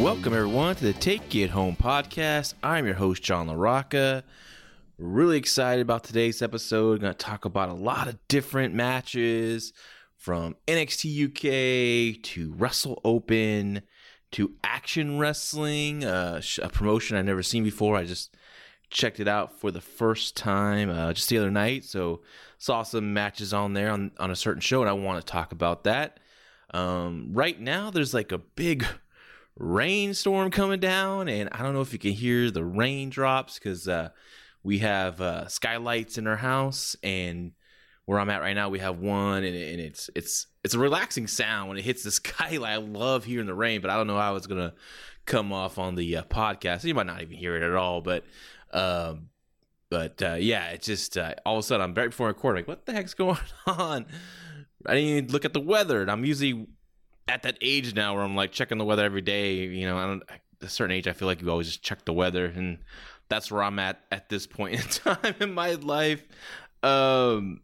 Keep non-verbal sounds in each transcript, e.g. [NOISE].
Welcome, everyone, to the Take It Home podcast. I'm your host, John LaRocca. Really excited about today's episode. Going to talk about a lot of different matches from NXT UK to Wrestle Open to Action Wrestling, uh, a promotion I've never seen before. I just checked it out for the first time uh, just the other night. So saw some matches on there on, on a certain show, and I want to talk about that. Um, right now, there's like a big rainstorm coming down, and I don't know if you can hear the raindrops because uh, we have uh, skylights in our house, and where I'm at right now, we have one, and, and it's it's it's a relaxing sound when it hits the [LAUGHS] skylight. I love hearing the rain, but I don't know how it's gonna come off on the uh, podcast. You might not even hear it at all, but. Um, but uh, yeah, it's just uh, all of a sudden I'm right before recording. Like, what the heck's going [LAUGHS] on? I didn't even look at the weather, and I'm usually at that age now where I'm like checking the weather every day. You know, I don't at a certain age I feel like you always just check the weather, and that's where I'm at at this point [LAUGHS] in time in my life. Um,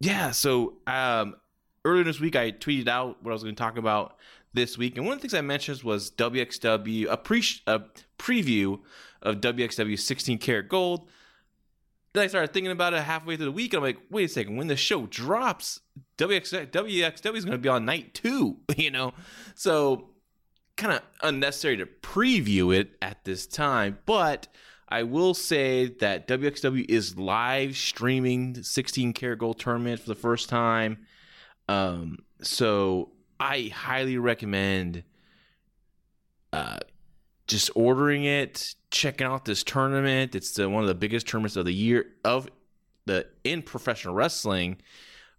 yeah. So um, earlier this week I tweeted out what I was going to talk about this week, and one of the things I mentioned was WXW a pre a preview of WXW 16 carat gold then I started thinking about it halfway through the week. And I'm like, wait a second, when the show drops, WX, WXW is going to be on night two, [LAUGHS] you know? So kind of unnecessary to preview it at this time. But I will say that WXW is live streaming 16 carat gold tournament for the first time. Um, so I highly recommend uh, just ordering it, checking out this tournament. It's the, one of the biggest tournaments of the year of the in professional wrestling.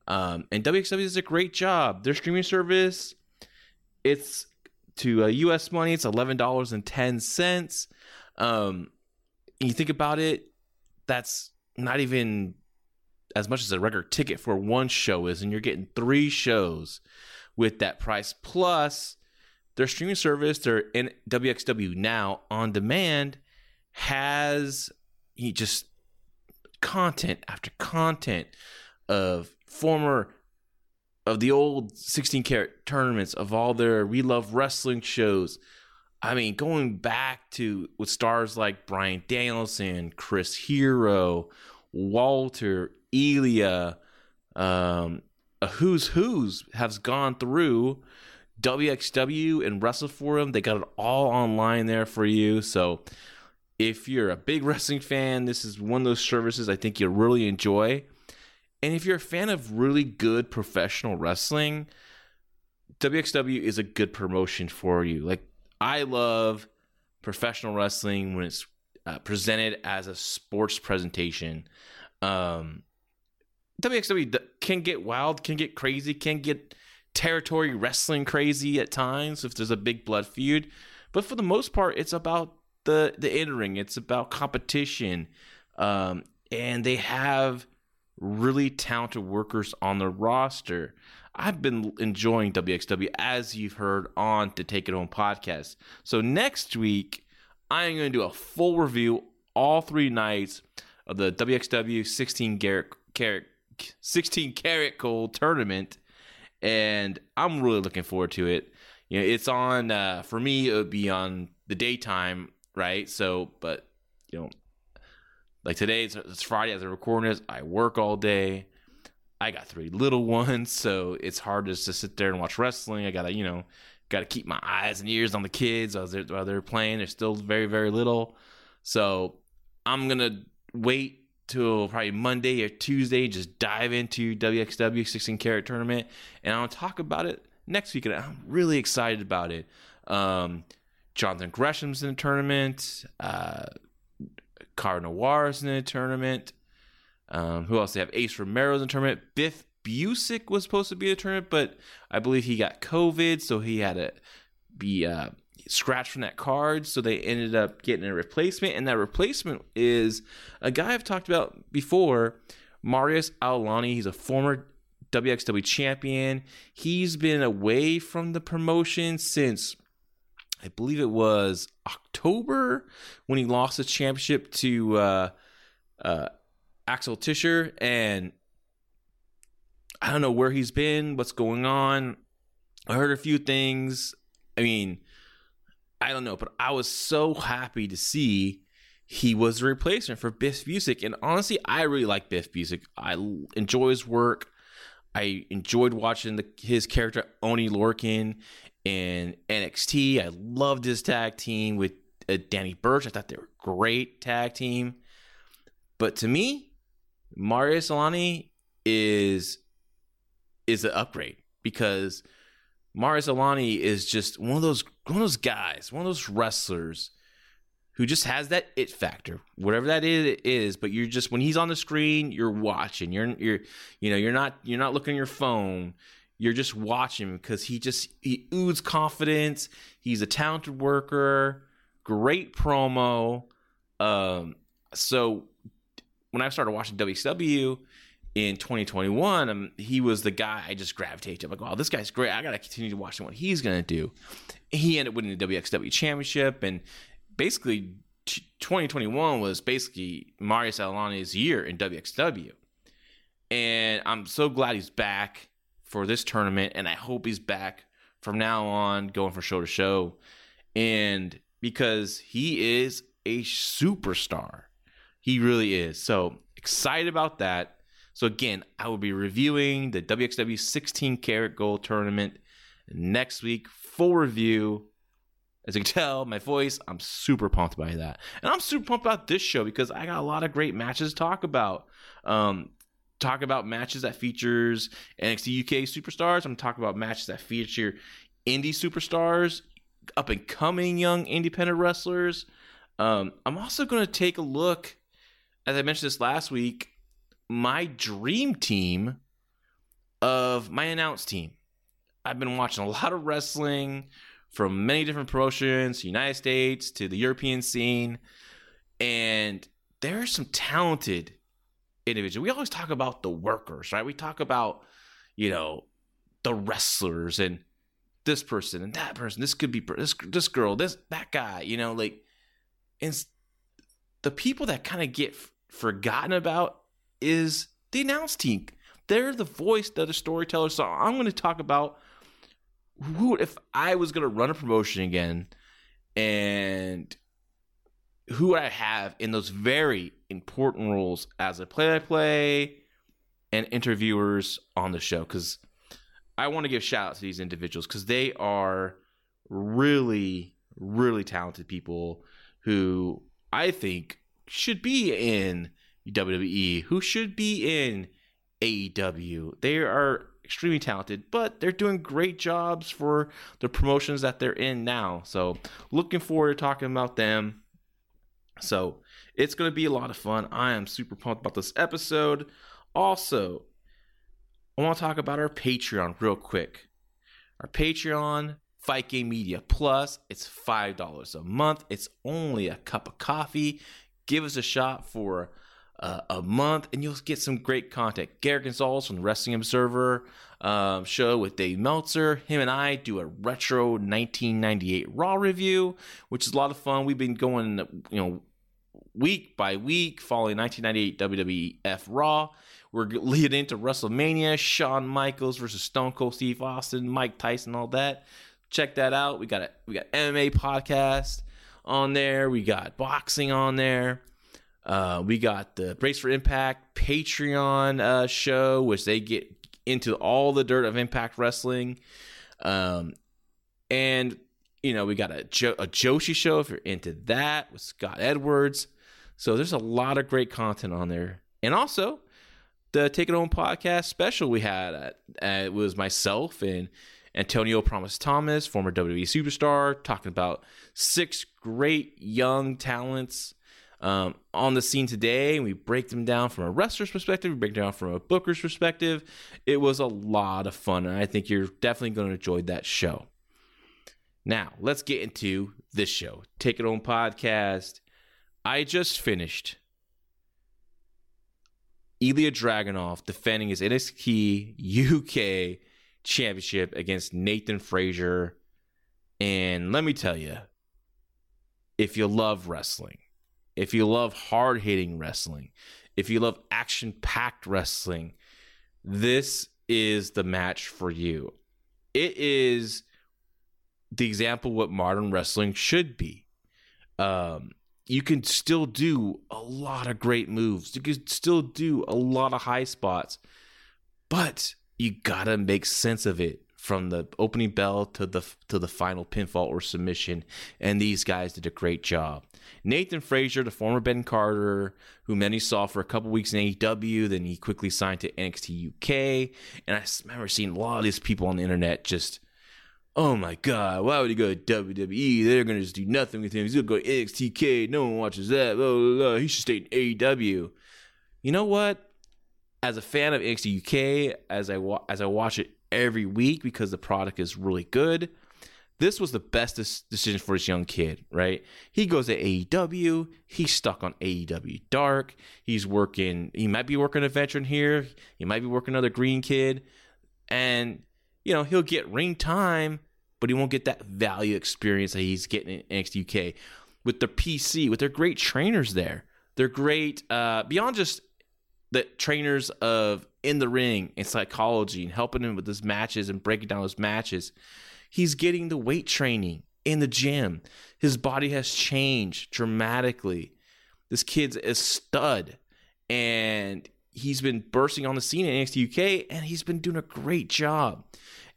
Um, and WXW does a great job. Their streaming service, it's to uh, U.S. money, it's eleven dollars and ten cents. Um, you think about it, that's not even as much as a regular ticket for one show is, and you're getting three shows with that price plus their streaming service, their WXW Now on demand, has just content after content of former of the old 16 carat tournaments of all their we love wrestling shows. I mean going back to with stars like Bryan Danielson chris hero walter elia um, a who's who's has gone through wxw and wrestle forum they got it all online there for you so if you're a big wrestling fan, this is one of those services I think you'll really enjoy. And if you're a fan of really good professional wrestling, WXW is a good promotion for you. Like, I love professional wrestling when it's uh, presented as a sports presentation. Um, WXW can get wild, can get crazy, can get territory wrestling crazy at times if there's a big blood feud. But for the most part, it's about the the in ring. It's about competition, um, and they have really talented workers on the roster. I've been enjoying WXW as you've heard on the Take It Home podcast. So next week, I am going to do a full review all three nights of the WXW 16 carat, 16 carat gold tournament, and I'm really looking forward to it. You know, it's on uh, for me. It would be on the daytime right? So, but you know, Like today, it's, it's Friday as I record this. I work all day. I got three little ones, [LAUGHS] so it's hard just to sit there and watch wrestling. I gotta, you know, gotta keep my eyes and ears on the kids while they're, while they're playing. They're still very, very little. So I'm gonna wait till probably Monday or Tuesday, just dive into WXW 16 Carat tournament, and I'll talk about it next week. And I'm really excited about it. Um, Jonathan Gresham's in the tournament. Uh, Cara Noir's in the tournament. Um, who else? They have Ace Romero's in the tournament. Biff Busick was supposed to be in the tournament, but I believe he got COVID, so he had to be uh, scratched from that card. So they ended up getting a replacement, and that replacement is a guy I've talked about before, Marius Al-Ani. He's a former WXW champion. He's been away from the promotion since I believe it was October when he lost the championship to uh, uh, Axel Tischer, and I don't know where he's been, what's going on. I heard a few things. I mean, I don't know, but I was so happy to see he was the replacement for Biff Busick. And honestly, I really like Biff Busick. I enjoy his work. I enjoyed watching the, his character Oney Lorcan in NXT. I loved his tag team with uh, Danny Burch. I thought they were a great tag team. But to me, Marius Al-Ani is is an upgrade because Marius Al-Ani is just one of those one of those guys, one of those wrestlers who just has that it factor, whatever that is. But you're just when he's on the screen, you're watching. You're you're you know you're not you're not looking at your phone. You're just watching because he just he oozes confidence. He's a talented worker, great promo. Um, so when I started watching WXW in 2021, um, he was the guy I just gravitated to. I'm like, wow, this guy's great. I got to continue to watch what he's going to do. He ended up winning the WXW championship. And basically, 2021 was basically Marius Al-Ani's year in WXW. And I'm so glad he's back for this tournament. And I hope he's back from now on, going from show to show. And because he is a superstar. He really is. So excited about that. So again, I will be reviewing the WXW 16 Carat Gold tournament next week. Full review. As you can tell, my voice, I'm super pumped by that. And I'm super pumped about this show because I got a lot of great matches to talk about. Um, talk about matches that features NXT UK superstars. I'm talking about matches that feature indie superstars, up and coming young independent wrestlers. Um, I'm also going to take a look, as I mentioned this last week, my dream team of my announced team. I've been watching a lot of wrestling from many different promotions, United States to the European scene, and there are some talented individuals. We always talk about the workers, right? We talk about, you know, the wrestlers and this person and that person. This could be this this girl, this that guy. You know, like, and the people that kind of get f- forgotten about is the announce team. They're the voice, they're the storyteller. So I'm going to talk about who, if I was going to run a promotion again, and who I have in those very important roles as a play-by-play and interviewers on the show. Because I want to give shout out to these individuals because they are really, really talented people who I think should be in WWE, who should be in AEW. They are extremely talented, but they're doing great jobs for the promotions that they're in now. So, looking forward to talking about them. So, it's going to be a lot of fun. I am super pumped about this episode. Also, I want to talk about our Patreon real quick. Our Patreon, Fight Game Media Plus, it's $5 a month. It's only a cup of coffee. Give us a shot for uh, a month, and you'll get some great content. Garrett Gonzalez from the Wrestling Observer um, show with Dave Meltzer. Him and I do a retro 1998 Raw review, which is a lot of fun. We've been going, you know, week by week following 1998 WWF Raw. We're leading into WrestleMania, Shawn Michaels versus Stone Cold Steve Austin, Mike Tyson, all that. Check that out. We got a we got MMA podcast on there. We got boxing on there. Uh, we got the Brace for Impact Patreon uh, show, which they get into all the dirt of Impact Wrestling. Um, and, you know, we got a, jo- a Joshi show if you're into that with Scott Edwards. So there's a lot of great content on there. And also, the Take It Home podcast special we had uh, it was myself and Antonio Promise Thomas, former WWE superstar, talking about six great young talents um, on the scene today. We break them down from a wrestler's perspective, we break them down from a booker's perspective. It was a lot of fun, and I think you're definitely going to enjoy that show. Now, let's get into this show. Take It Home podcast. I just finished Ilja Dragunov defending his NXT UK championship against Nathan Frazer. And let me tell you, if you love wrestling, if you love hard hitting wrestling, if you love action packed wrestling, this is the match for you. It is the example what modern wrestling should be. Um, you can still do a lot of great moves. You can still do a lot of high spots, but you gotta make sense of it from the opening bell to the to the final pinfall or submission. And these guys did a great job. Nathan Frazer, the former Ben Carter, who many saw for a couple weeks in AEW, then he quickly signed to NXT UK. And I remember seeing a lot of these people on the internet just oh my god, why would he go to WWE? They're gonna just do nothing with him. He's gonna go to NXTK. No one watches that. Blah, blah, blah. He should stay in AEW. You know what? As a fan of NXT UK, as I wa- as I watch it every week because the product is really good, this was the best decision for this young kid. Right? He goes to AEW. He's stuck on AEW Dark. He's working. He might be working a veteran here. He might be working another green kid, and you know, he'll get ring time, but he won't get that value experience that he's getting in NXT UK with their PC, with their great trainers there. They're great uh, beyond just the trainers of in the ring and psychology and helping him with his matches and breaking down his matches. He's getting the weight training in the gym. His body has changed dramatically. This kid's a stud, and he's been bursting on the scene in NXT UK, and he's been doing a great job.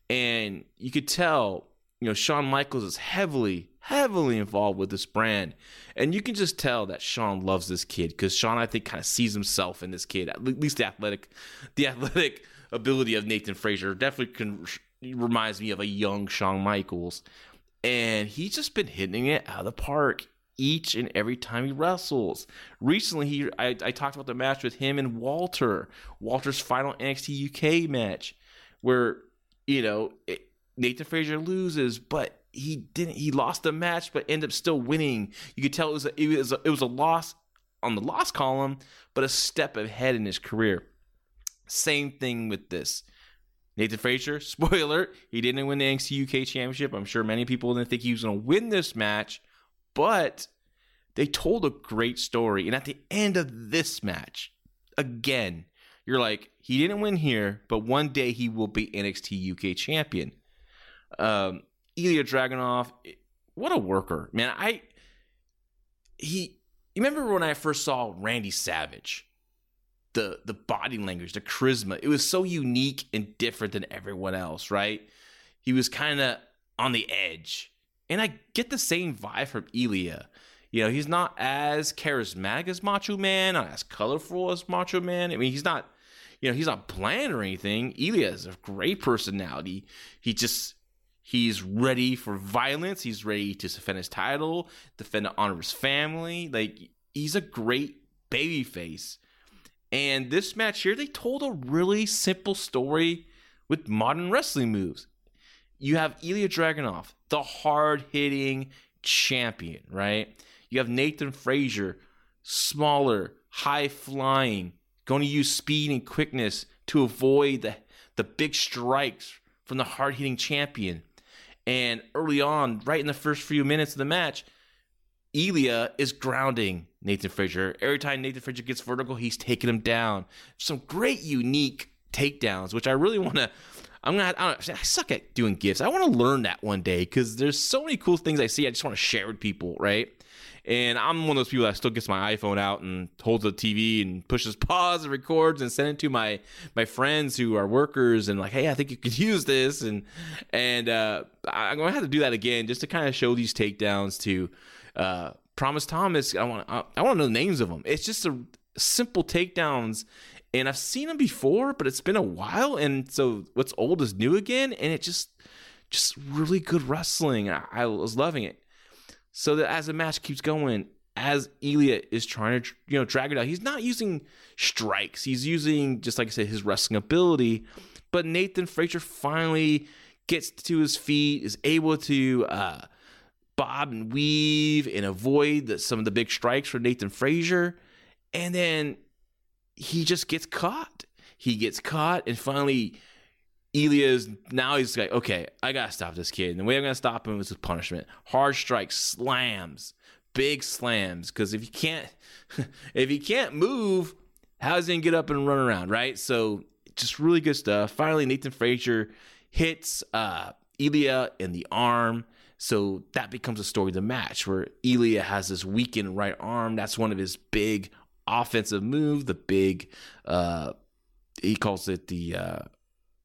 And you could tell, you know, Shawn Michaels is heavily, heavily involved with this brand. And you can just tell that Shawn loves this kid because Shawn, I think, kind of sees himself in this kid. At least the athletic, the [LAUGHS] athletic ability of Nathan Frazer definitely reminds me of a young Shawn Michaels. And he's just been hitting it out of the park each and every time he wrestles. Recently, he I, I, talked about the match with him and Walter, Walter's final NXT UK match, where you know, it, Nathan Frazer loses, but he didn't. He lost the match, but ended up still winning. You could tell it was a, it was a, it was a loss on the loss column, but a step ahead in his career. Same thing with this. Nathan Frazer, [LAUGHS] spoiler, he didn't win the NXT UK Championship. I'm sure many people didn't think he was going to win this match, but they told a great story. And at the end of this match, again, you're like, he didn't win here, but one day he will be NXT UK champion. Um, Ilja Dragunov, what a worker, man! I he. You remember when I first saw Randy Savage? The the body language, the charisma, it was so unique and different than everyone else, right? He was kind of on the edge, and I get the same vibe from Ilja. You know, he's not as charismatic as Macho Man, not as colorful as Macho Man. I mean, he's not you know, he's not bland or anything. Ilja is a great personality. He just he's ready for violence. He's ready to defend his title, defend the honor of his family. Like he's a great baby face. And this match here, they told a really simple story with modern wrestling moves. You have Ilja Dragunov, the hard hitting champion, right? You have Nathan Frazer, smaller, high flying, going to use speed and quickness to avoid the, the big strikes from the hard hitting champion. And early on, right in the first few minutes of the match, Ilja is grounding Nathan Frazer. Every time Nathan Frazer gets vertical, he's taking him down. Some great, unique takedowns, which I really want to. I'm gonna. I, I, suck at doing gifts. I want to learn that one day because there's so many cool things I see. I just want to share with people, right? And I'm one of those people that still gets my iPhone out and holds the TV and pushes pause and records and send it to my my friends who are workers and like, hey, I think you could [LAUGHS] use this. And and uh, I'm gonna have to do that again just to kind of show these takedowns to uh, Promise Thomas. I want I, I want to know the names of them. It's just a simple takedowns and I've seen them before, but it's been a while, and so what's old is new again, and it just just really good wrestling. I, I was loving it. So that as the match keeps going, as Ilja is trying to you know drag it out, he's not using strikes. He's using just like I said his wrestling ability. But Nathan Frazer finally gets to his feet, is able to uh, bob and weave and avoid the, some of the big strikes for Nathan Frazer. and then he just gets caught. He gets caught, and finally, Ilja's now he's like, okay, I gotta stop this kid. And the way I'm gonna stop him is with punishment, hard strikes, slams, big slams. Because if you can't, [LAUGHS] if he can't move, how's he gonna get up and run around, right? So just really good stuff. Finally, Nathan Frazer hits uh, Ilja in the arm. So that becomes a story of the match where Ilja has this weakened right arm. That's one of his big offensive move, the big uh he calls it the uh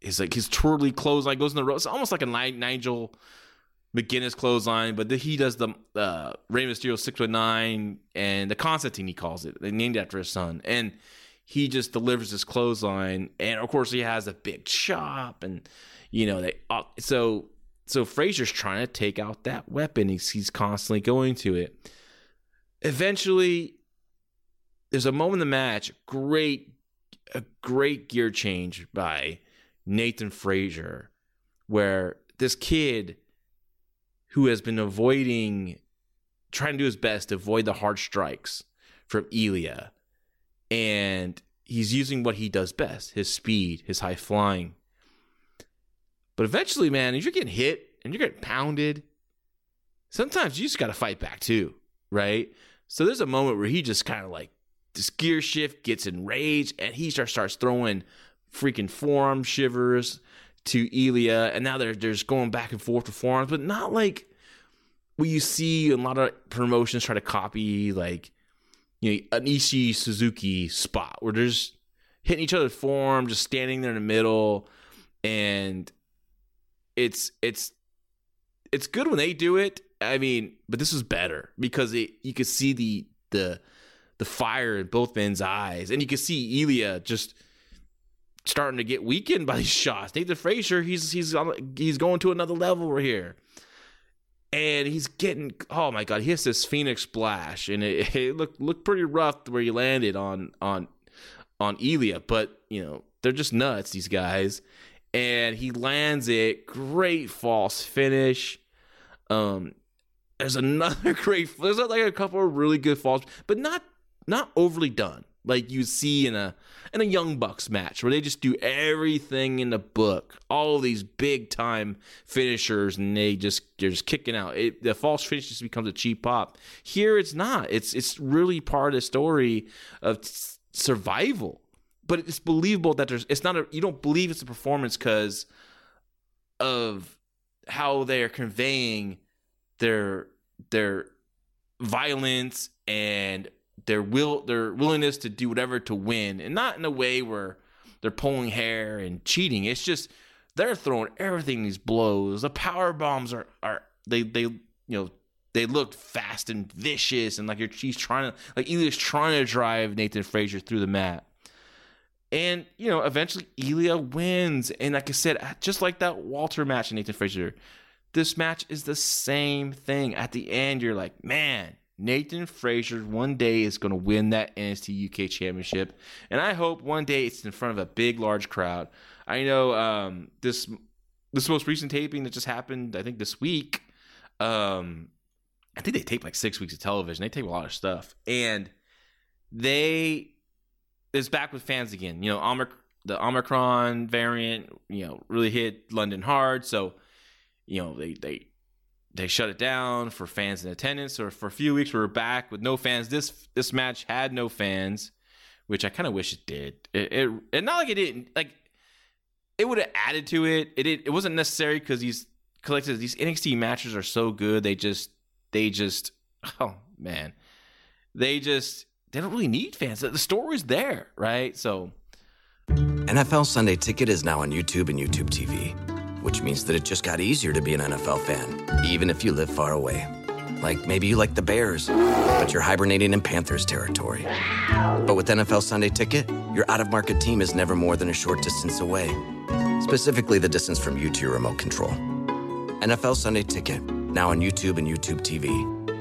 his like his twirly clothesline goes in the row. It's almost like a Nigel McGuinness clothesline, but the, he does the uh Rey Mysterio six foot nine and the Constantine he calls it. They named after his son. And he just delivers this clothesline and of course he has a big chop and you know they uh, so so Frazer's trying to take out that weapon. He's he's constantly going to it. Eventually there's a moment in the match, great, a great gear change by Nathan Frazer, where this kid who has been avoiding, trying to do his best to avoid the hard strikes from Ilja, and he's using what he does best his speed, his high flying. But eventually, man, if you're getting hit and you're getting pounded, sometimes you just got to fight back too, right? So there's a moment where he just kind of like this gear shift gets enraged and he starts starts throwing freaking forearm shivers to Ilja, and now they're they're just going back and forth with forearms, but not like what you see a lot of promotions try to copy, like you know an Ishii Suzuki spot where they're just hitting each other's forearm, just standing there in the middle, and it's it's it's good when they do it. I mean, but this was better because it you could see the the the fire in both men's eyes. And you can see Ilja just starting to get weakened by [LAUGHS] these shots. Nathan Frazer, he's he's he's going to another level here. And he's getting oh my god, he has this Phoenix splash, and it, [LAUGHS] it looked looked pretty rough where he landed on on on Ilja, but you know, they're just nuts, these guys. And he lands it. Great false finish. Um, there's another [LAUGHS] great. There's like a couple of really good falls, but not not overly done like you see in a in a young bucks match where they just do everything in the book all these big time finishers and they just they're just kicking out it, the false finish just becomes a cheap pop here it's not it's it's really part of the story of survival but it's believable that there's it's not a you don't believe it's a performance because of how they're conveying their their violence and their will their willingness to do whatever to win and not in a way where they're pulling hair and cheating. It's just they're throwing everything these blows. The power bombs are are they they you know they looked fast and vicious and like you're she's trying to like Ilja's trying to drive Nathan Frazer through the mat and you know eventually Ilja wins and like I said just like that Walter match and Nathan Frazer, this match is the same thing at the end you're like man Nathan Frazer one day is going to win that NXT UK championship. And I hope one day it's in front of a big, large crowd. I know um, this this most recent taping that just happened, I think this week. Um, I think they tape like six weeks of television. They tape a lot of stuff. And they is back with fans again. You know, Omic- the Omicron variant, you know, really hit London hard. So, you know, they, they they shut it down for fans in attendance. Or for a few weeks, we were back with no fans. This this match had no fans, which I kind of wish it did. It, it and not like it didn't like it would have added to it. It it, it wasn't necessary because these collected these NXT matches are so good. They just they just oh man, they just they don't really need fans. The story's there, right? So NFL Sunday Ticket is now on YouTube and YouTube TV, which means that it just got easier to be an NFL fan, even if you live far away. Like maybe you like the Bears, but you're hibernating in Panthers territory. But with NFL Sunday Ticket, your out of market team is never more than a short distance away. Specifically, the distance from you to your remote control. NFL Sunday Ticket, now on YouTube and YouTube TV.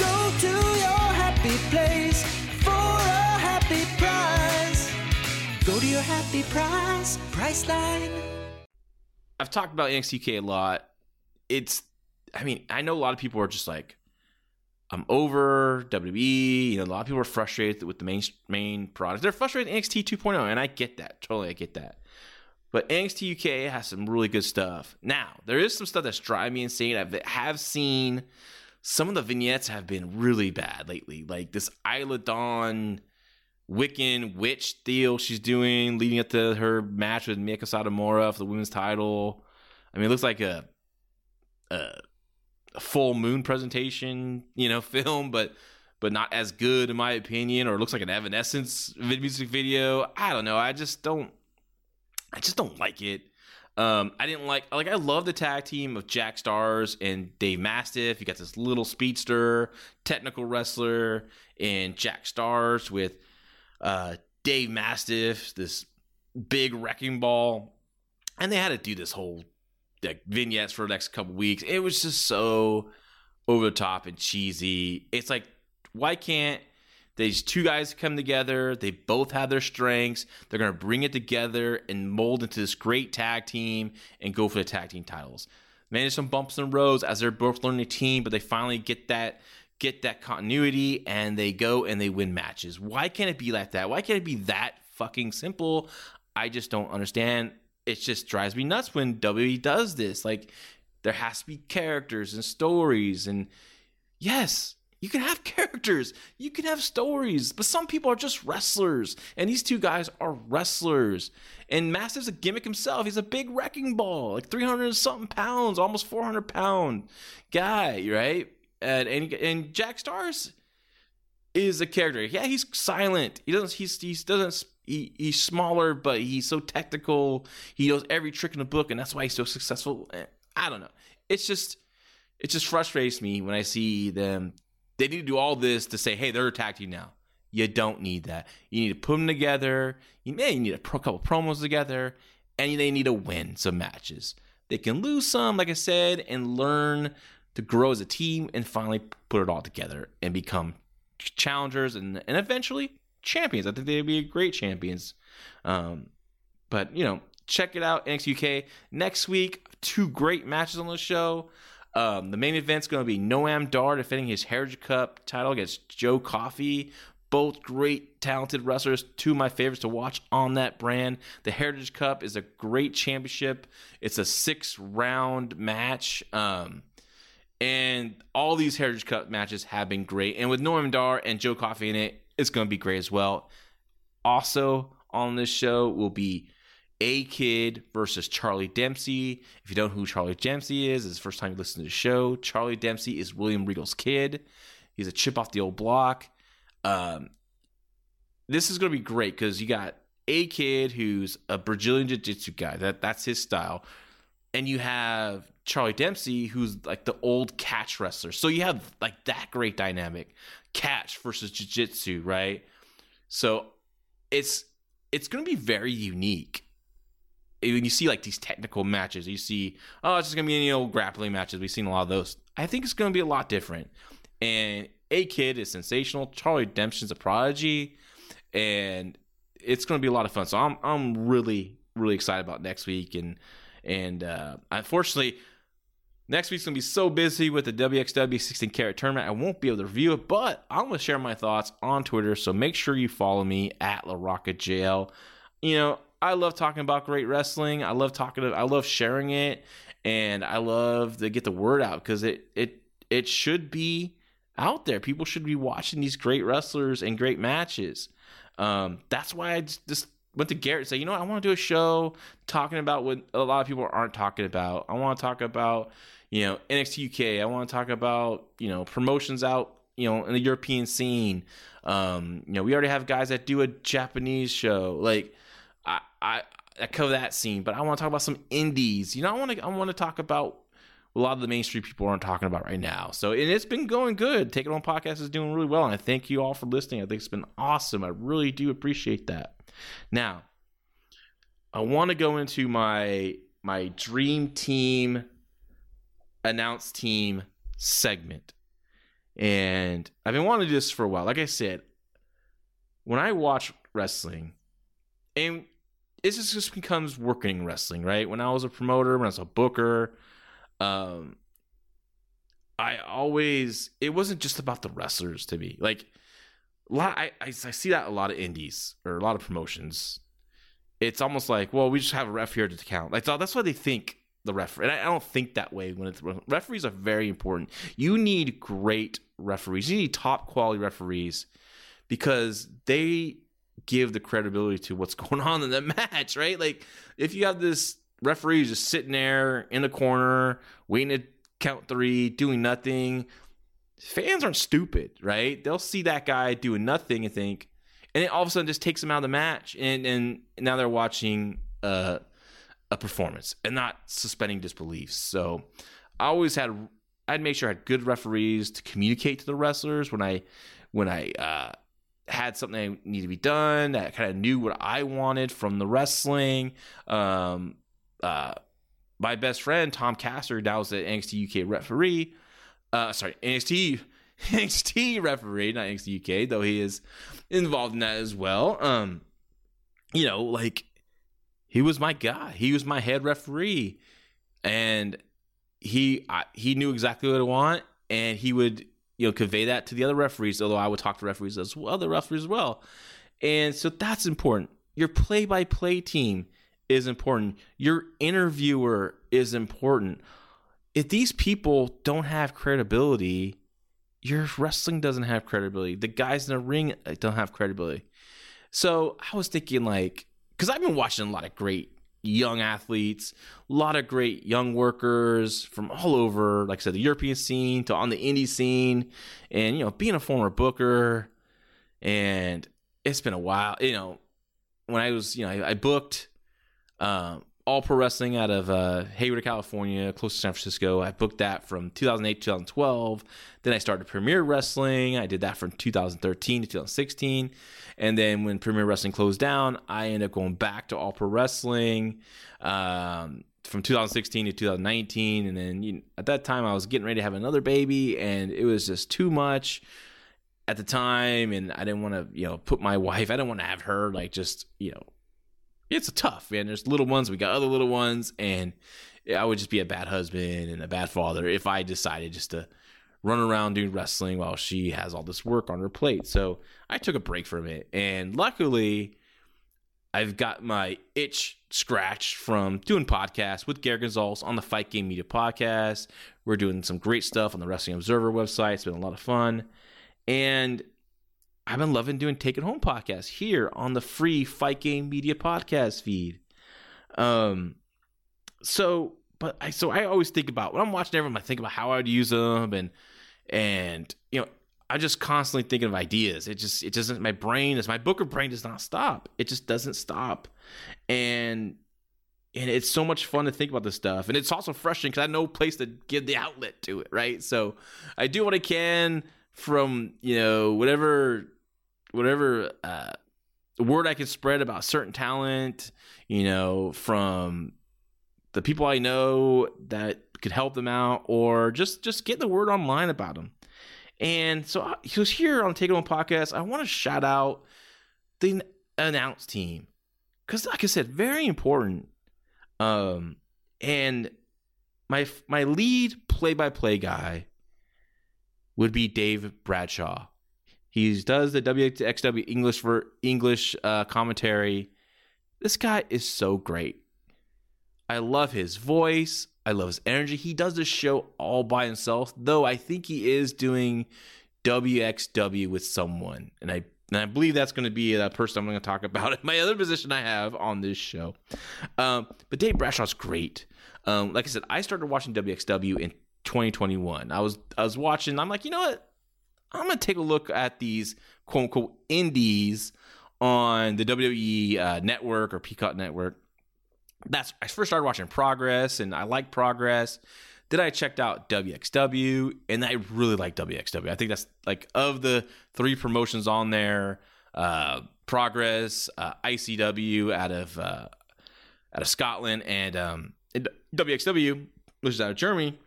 Go to your happy place for a happy price. Go to your happy price, Priceline. I've talked about NXT UK a lot. It's, I mean, I know a lot of people are just like, I'm over WWE. You know, a lot of people are frustrated with the main main product. They're frustrated with NXT 2.0, and I get that. Totally, I get that. But NXT UK has some really good stuff. Now, there is some stuff that's driving me insane. I have seen some of the vignettes have been really bad lately. Like this Isla Dawn Wiccan witch deal she's doing leading up to her match with Meiko Satomura for the women's title. I mean, it looks like a, a, a full moon presentation, you know, [LAUGHS] film, but but not as good in my opinion. Or it looks like an Evanescence music video. I don't know. I just don't. I just don't like it. Um, I didn't like like I love the tag team of Jack Starz and Dave Mastiff. You got this little speedster, technical wrestler, and Jack Starz with uh, Dave Mastiff, this big wrecking ball, and they had to do this whole like vignettes for the next couple weeks. It was just so over the top and cheesy. It's like, why can't these two guys come together? They both have their strengths. They're gonna bring it together and mold into this great tag team and go for the tag team titles. Manage some bumps and roads as they're both learning a team, but they finally get that get that continuity and they go and they win matches. Why can't it be like that? Why can't it be that fucking simple? I just don't understand. It just drives me nuts when WWE does this. Like there has to be characters and stories and yes, you can have [LAUGHS] characters, you can have stories, but some people are just wrestlers, and these two guys are wrestlers. And Mastiff's a gimmick himself. He's a big wrecking ball, like 300 something pounds, almost 400 pound guy, right? and and, and Jack Starz is a character. Yeah, he's silent. He doesn't. He's he doesn't. He, he's smaller, but he's so technical. He knows every trick in the book, and that's why he's so successful. Eh, I don't know. It's just it just frustrates me when I see them. They need to do all this to say, "Hey, they're attacking now." You don't need that. You need to put them together. You may need a couple promos together, and they need to win some matches. They can lose some, like I said, and learn to grow as a team and finally put it all together and become challengers and, and eventually champions. I think they'd be great champions. Um, but, you know, check it out, NXT UK. Next week, two great matches on the show. Um, the main event's going to be Noam Dar defending his Heritage Cup title against Joe Coffey. Both great, talented wrestlers. Two of my favorites to watch on that brand. The Heritage Cup is a great championship. It's a six round match. Um, and all these Heritage Cup matches have been great. And with Noam Dar and Joe Coffey in it, it's going to be great as well. Also on this show will be A Kid versus Charlie Dempsey. If you don't know who Charlie Dempsey is, it's the first time you listen to the show. Charlie Dempsey is William Regal's kid. He's a chip off the old block. Um, this is going to be great because you got A Kid, who's a Brazilian Jiu Jitsu guy. That that's his style, and you have Charlie Dempsey, who's like the old catch wrestler. So you have like that great dynamic, catch versus jiu-jitsu, right? So it's it's going to be very unique. When you see like these technical matches, you see, oh, it's just to be any old grappling matches. We've seen a lot of those. I think it's to be a lot different. And A Kid is sensational. Charlie Dempsey's a prodigy, and it's to be a lot of fun. So I'm I'm really really excited about next week and and uh, unfortunately Next week's gonna be so busy with the WXW 16 carat tournament, I won't be able to review it, but I'm gonna share my thoughts on Twitter. So make sure you follow me at LaRoccaJL. You know, I love talking about great wrestling. I love talking. I love sharing it, and I love to get the word out because it it it should be out there. People should be watching these great wrestlers and great matches. Um, that's why I just went to Garrett and said, you know what, I want to do a show talking about what a lot of people aren't talking about. I want to talk about, you know, NXT UK. I want to talk about, you know, promotions out, you know, in the European scene. Um, you know, we already have guys that do a Japanese show. Like, I, I, cover that scene, but I want to talk about some indies. You know, I want to, I want to talk about a lot of the mainstream people aren't talking about right now. So, and it's been going good. Take It Home podcast is doing really well, and I thank you all for listening. I think it's been awesome. I really do appreciate that. Now, I want to go into my my dream team announce team segment. And I've been wanting to do this for a while. Like I said, when I watch wrestling, and it just becomes working wrestling, right? When I was a promoter, when I was a booker, um, I always it wasn't just about the wrestlers to me. Like a lot, I, I I see that a lot of indies or a lot of promotions. It's almost like, well, we just have a ref here to count. Like so that's why they think the referee. And I, I don't think that way when it's referees are very important. You need great referees. You need top quality referees because they give the credibility to what's [LAUGHS] going on in the match, right? Like if you have this referee just sitting there in the corner waiting to count three, doing nothing, fans aren't stupid, right? They'll see that guy doing nothing and think, and it all of a sudden just takes them out of the match, and and now they're watching uh, a performance and not suspending disbelief. So I always had I'd make sure I had good referees to communicate to the wrestlers when I when I uh, had something that needed to be done. That kind of knew what I wanted from the wrestling. Um, uh, my best friend Tom Castor, now is the NXT UK referee. Uh, sorry, NXT [LAUGHS] NXT referee, not NXT UK, though he is involved in that as well. Um, you know, like he was my guy. He was my head referee, and he I, he knew exactly what I want, and he would you know convey that to the other referees. Although I would talk to referees as well, other referees as well, and so that's important. Your play-by-play team is important. Your interviewer is important. If these people don't have credibility, your wrestling doesn't have credibility. The guys in the ring uh, don't have credibility. So I was thinking, like, because I've been watching a lot of great young athletes, a lot of great young workers from all over, like I said, the European scene to on the indie scene, and you know, being a former booker, and it's been a while. You know, when I was, you know, I, I booked um, all Pro Wrestling out of uh, Hayward, California, close to San Francisco. I booked that from 2008 2012. Then I started Premier Wrestling. I did that from 2013 to 2016. And then when Premier Wrestling closed down, I ended up going back to All Pro Wrestling um, from 2016 to 2019. And then you know, at that time, I was getting ready to have another baby, and it was just too much at the time. And I didn't want to, you know, put my wife, I didn't want to have her like just, you know, it's tough, man. There's little ones, we got other little ones, and I would just be a bad husband and a bad father if I decided just to run around doing wrestling while she has all this work on her plate. So I took a break from it, and luckily, I've got my itch scratched from doing podcasts with Gary Gonzalez on the Fight Game Media podcast. We're doing some great stuff on the Wrestling Observer website. It's been a lot of fun. And I've been loving doing Take It Home podcast here on the free Fight Game Media podcast feed. Um, so, but I so I always think about when I'm watching everyone, I think about how I'd use them, and and you know, I'm just constantly thinking of ideas. It just it doesn't. My brain is my Booker brain does not stop. It just doesn't stop, and and it's so much fun to think about this stuff and it's also frustrating because i have no place to give the outlet to it right so i do what i can from you know whatever whatever uh, word I can spread about certain talent, you know, from the people I know that could help them out, or just just get the word online about them. And so he was here on Take It Home podcast. I want to shout out the announce team because, like I said, very important. Um, and my my lead play by play guy would be Dave Bradshaw. He does the WXW English for English uh, commentary. This guy is so great. I love his voice. I love his energy. He does this show all by himself, though I think he is doing WXW with someone, and I and I believe that's going to be that person I'm going to talk about. In my other position I have on this show, um, but Dave Bradshaw's great. Um, like I said, I started watching WXW in 2021. I was I was watching. I'm like, you know what? I'm gonna take a look at these quote unquote indies on the WWE uh, network or Peacock network. That's I first started watching Progress, and I like Progress. Then I checked out WXW, and I really like WXW. I think that's like of the three promotions on there, uh, Progress, uh, ICW out of uh, out of Scotland, and um, WXW, which is out of Germany.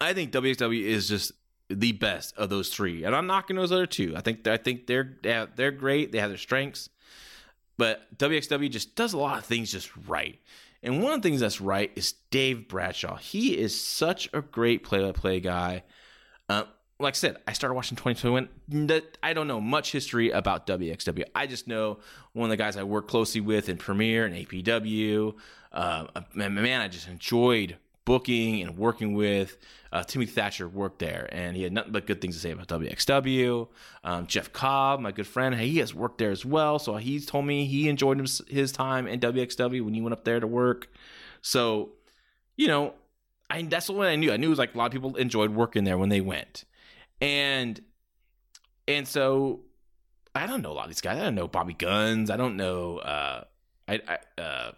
I think WXW is just the best of those three, and I'm knocking those other two. I think I think they're they're great. They have their strengths, but WXW just does a lot of things just right. And one of the things that's right is Dave Bradshaw. He is such a great play-by-play guy. Uh, like I said, I started watching 2021. I don't know much history about WXW. I just know one of the guys I work closely with in Premier and APW. Uh, man, I just enjoyed booking and working with. Uh, Thatcher worked there, and he had nothing but good things to say about WXW. Um, Jeff Cobb, my good friend, he has worked there as well. So he's told me he enjoyed his time in WXW when he went up there to work. So, you know, I that's what I knew. I knew it was like a lot of people enjoyed working there when they went, and and so I don't know a lot of these guys. I don't know Bobby Gunns. I don't know. Uh, I, I uh,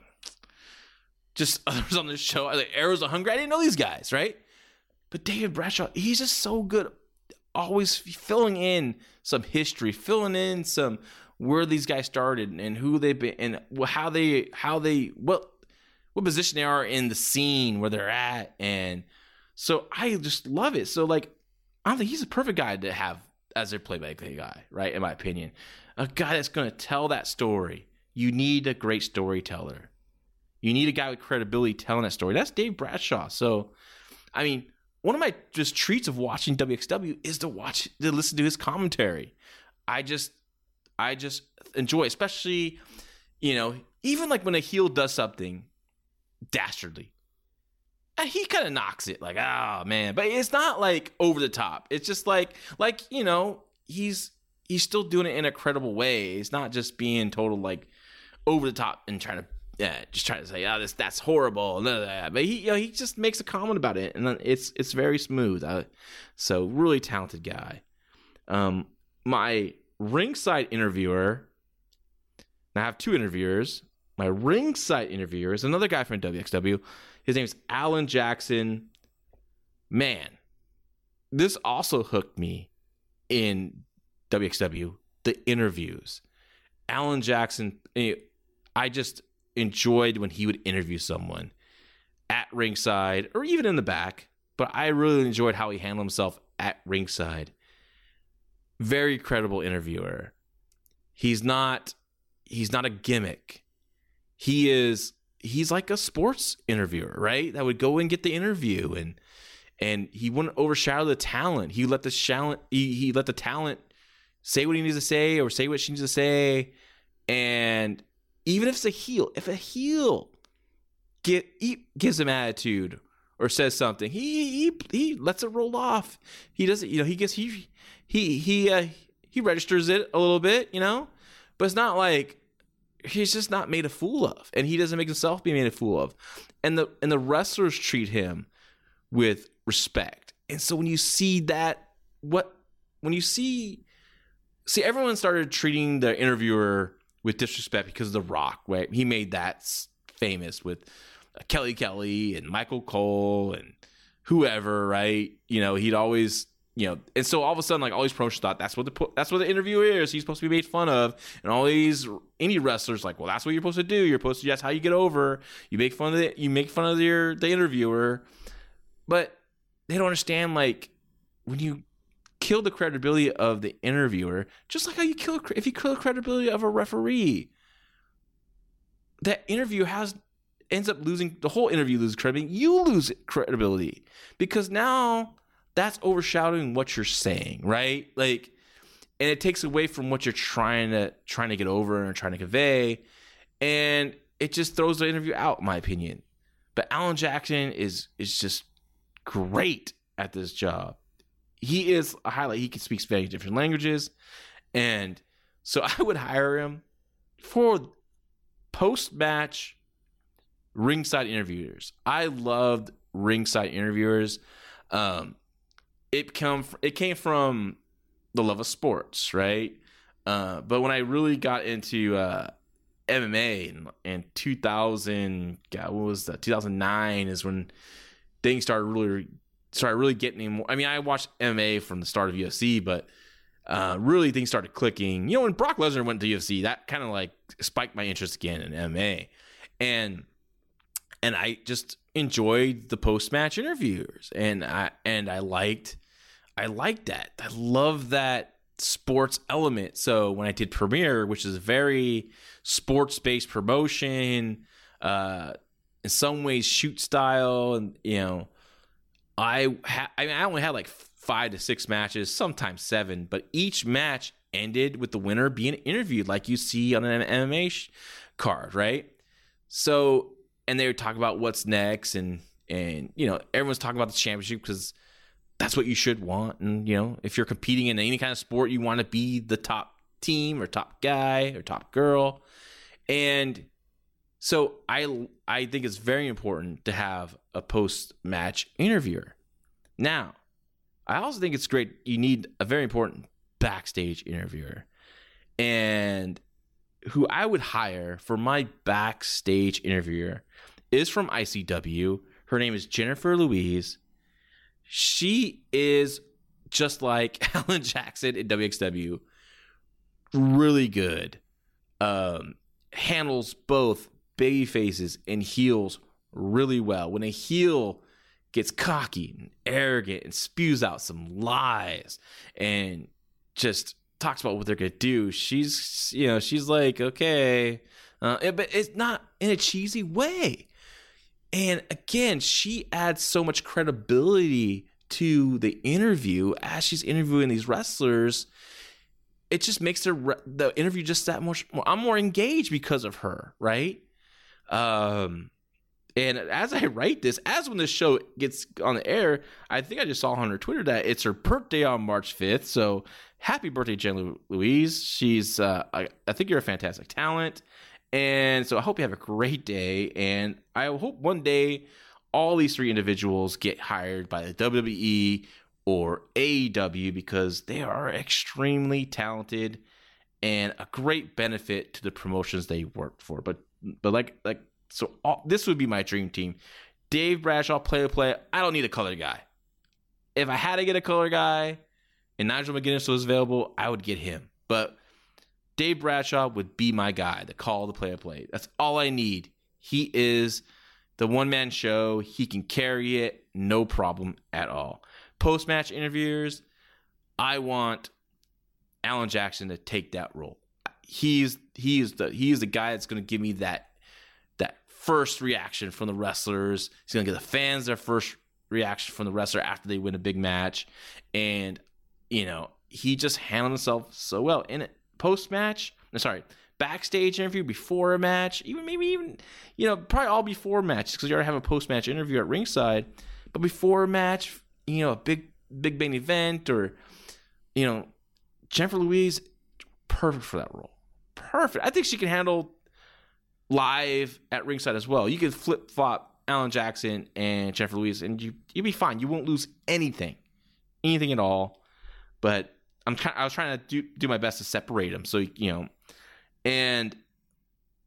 just [LAUGHS] others on this show. I Like Arrows of Hungary. I didn't know these guys, right? But David Bradshaw, he's just so good, always filling in some history, filling in some where these guys started and who they've been and how they how they what what position they are in the scene where they're at and so I just love it. So like I don't think he's a perfect guy to have as their play-by-play guy, right? In my opinion, a guy that's going to tell that story. You need a great storyteller. You need a guy with credibility telling that story. That's Dave Bradshaw. So, I mean, one of my just treats of watching WXW is to watch to listen to his commentary. I just I just enjoy, especially you know, even like when a heel does something dastardly. And he kind of knocks it like, oh man, but it's not like over the top. It's just like like, you know, he's he's still doing it in a credible way. It's not just being total like over the top and trying to yeah, just trying to say, "Oh, this that's horrible," but he, you know, he just makes a comment about it, and it's it's very smooth. So really talented guy. Um, my ringside interviewer. I have two interviewers. My ringside interviewer is another guy from WXW. His name is Alan Jackson. Man, this also hooked me in WXW. The interviews, Alan Jackson. Eh, I just enjoyed when he would interview someone at ringside or even in the back, but I really enjoyed how he handled himself at ringside. Very credible interviewer. He's not he's not a gimmick. He is he's like a sports interviewer, right? That would go and get the interview and and he wouldn't overshadow the talent. He let the talent he, he let the talent say what he needs to say or say what she needs to say and even if it's a heel, if a heel get he gives him attitude or says something, he he he lets it roll off. He doesn't, you know, he gets he he he uh, he registers it a little bit, you know, but it's not like he's just not made a fool of, and he doesn't make himself be made a fool of, and the and the wrestlers treat him with respect, and so when you see that, what when you see see everyone started treating the interviewer with disrespect because of The Rock, right? He made that famous with uh, Kevin Kelly and Michael Cole and whoever, right? You know, he'd always, you know, and so all of a sudden, like all these promotions thought that's what the that's what the interviewer is. He's supposed to be made fun of, and all these any wrestlers like, well, that's what you're supposed to do. You're supposed to that's how you get over. You make fun of the you make fun of your the interviewer, but they don't understand like when you kill the credibility of the interviewer, just like how you kill if you kill the credibility of a referee. That interview has ends up losing the whole interview loses credibility. You lose credibility because now that's overshadowing what you're saying, right? Like, and it takes away from what you're trying to trying to get over and trying to convey, and it just throws the interview out, in my opinion. But Alan Jackson is is just great at this job. He is a highlight. He can speak many different languages, and so [LAUGHS] I would hire him for post match ringside interviewers. I loved ringside interviewers. Um, it come it came from the love of sports, right? Uh, but when I really got into uh, MMA in, in 2000, God, what was that? 2009 is when things started really started really getting more. I mean, I watched MMA from the start of UFC, but uh, really things started clicking. You know, when Brock Lesnar went to UFC, that kind of like spiked my interest again in MMA, and and I just enjoyed the post match interviews, and I and I liked I liked that. I love that sports element. So when I did Premier, which is a very sports based promotion, uh, in some ways shoot style, and you know, I ha- I mean I only had like five to six matches, sometimes seven, but each match ended with the winner being interviewed, like you see on an MMA sh- card, right? So, and they would talk about what's next, and and you know everyone's talking about the championship because that's what you should want. And, you know, if you're competing in any kind of sport, you want to be the top team or top guy or top girl. And so I I think it's very important to have a post match interviewer. Now, I also think it's great you need a very important backstage interviewer. And who I would hire for my backstage interviewer is from ICW. Her name is Jennifer Louise she is just like [LAUGHS] Alan Jackson in WXW. Really good. Um, handles both baby faces and heels really well. When a heel gets cocky and arrogant and spews out some lies and just talks about what they're gonna do, she's you know she's like okay, uh, but it's not in a cheesy way. And again, she adds so much credibility to the interview as she's interviewing these wrestlers. It just makes the the interview just that much more. I'm more engaged because of her, right? Um, and as I write this, as when this show gets on the air, I think I just saw on her Twitter that it's her birthday on March 5th. So happy birthday, Jen Louise. She's, uh, I, I think you're a fantastic talent. And so I hope you have a great day. And I hope one day all these three individuals get hired by the WWE or AEW because they are extremely talented and a great benefit to the promotions they work for. But but like like so all, this would be my dream team. Dave Bradshaw play to play. I don't need a color guy. If I had to get a color guy and Nigel McGuinness was available, I would get him. But Dave Bradshaw would be my guy to call the play to play. That's all I need. He is the one man show. He can carry it, no problem at all. Post match interviewers, I want Alan Jackson to take that role. He's he's the he's the guy that's going to give me that that first reaction from the wrestlers. He's going to give the fans their first reaction from the wrestler after they win a big match, and you know he just handled himself so well in it. Post match, sorry, backstage interview before a match, even maybe even you know probably all before matches because you already have a post match interview at ringside. But before a match, you know, a big big main event or you know Jennifer Louise, perfect for that role. Perfect. I think she can handle live at ringside as well. You can flip flop Alan Jackson and Jennifer Louise, and you you'll be fine. You won't lose anything, anything at all. But I'm trying. I was trying to do do my best to separate them. So you know, and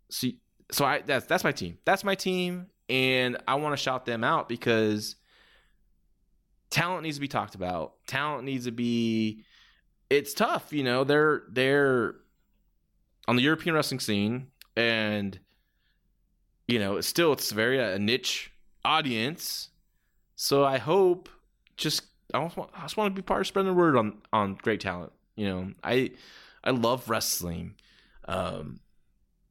see, so I that's that's my team. That's my team, and I want to shout them out because talent needs to be talked about. Talent needs to be. It's tough, you know. They're they're on the European wrestling scene, and you know, it's still it's very a niche audience. So I hope just I just want I just want to be part of spreading the word on on great talent. You know, I I love wrestling. Um,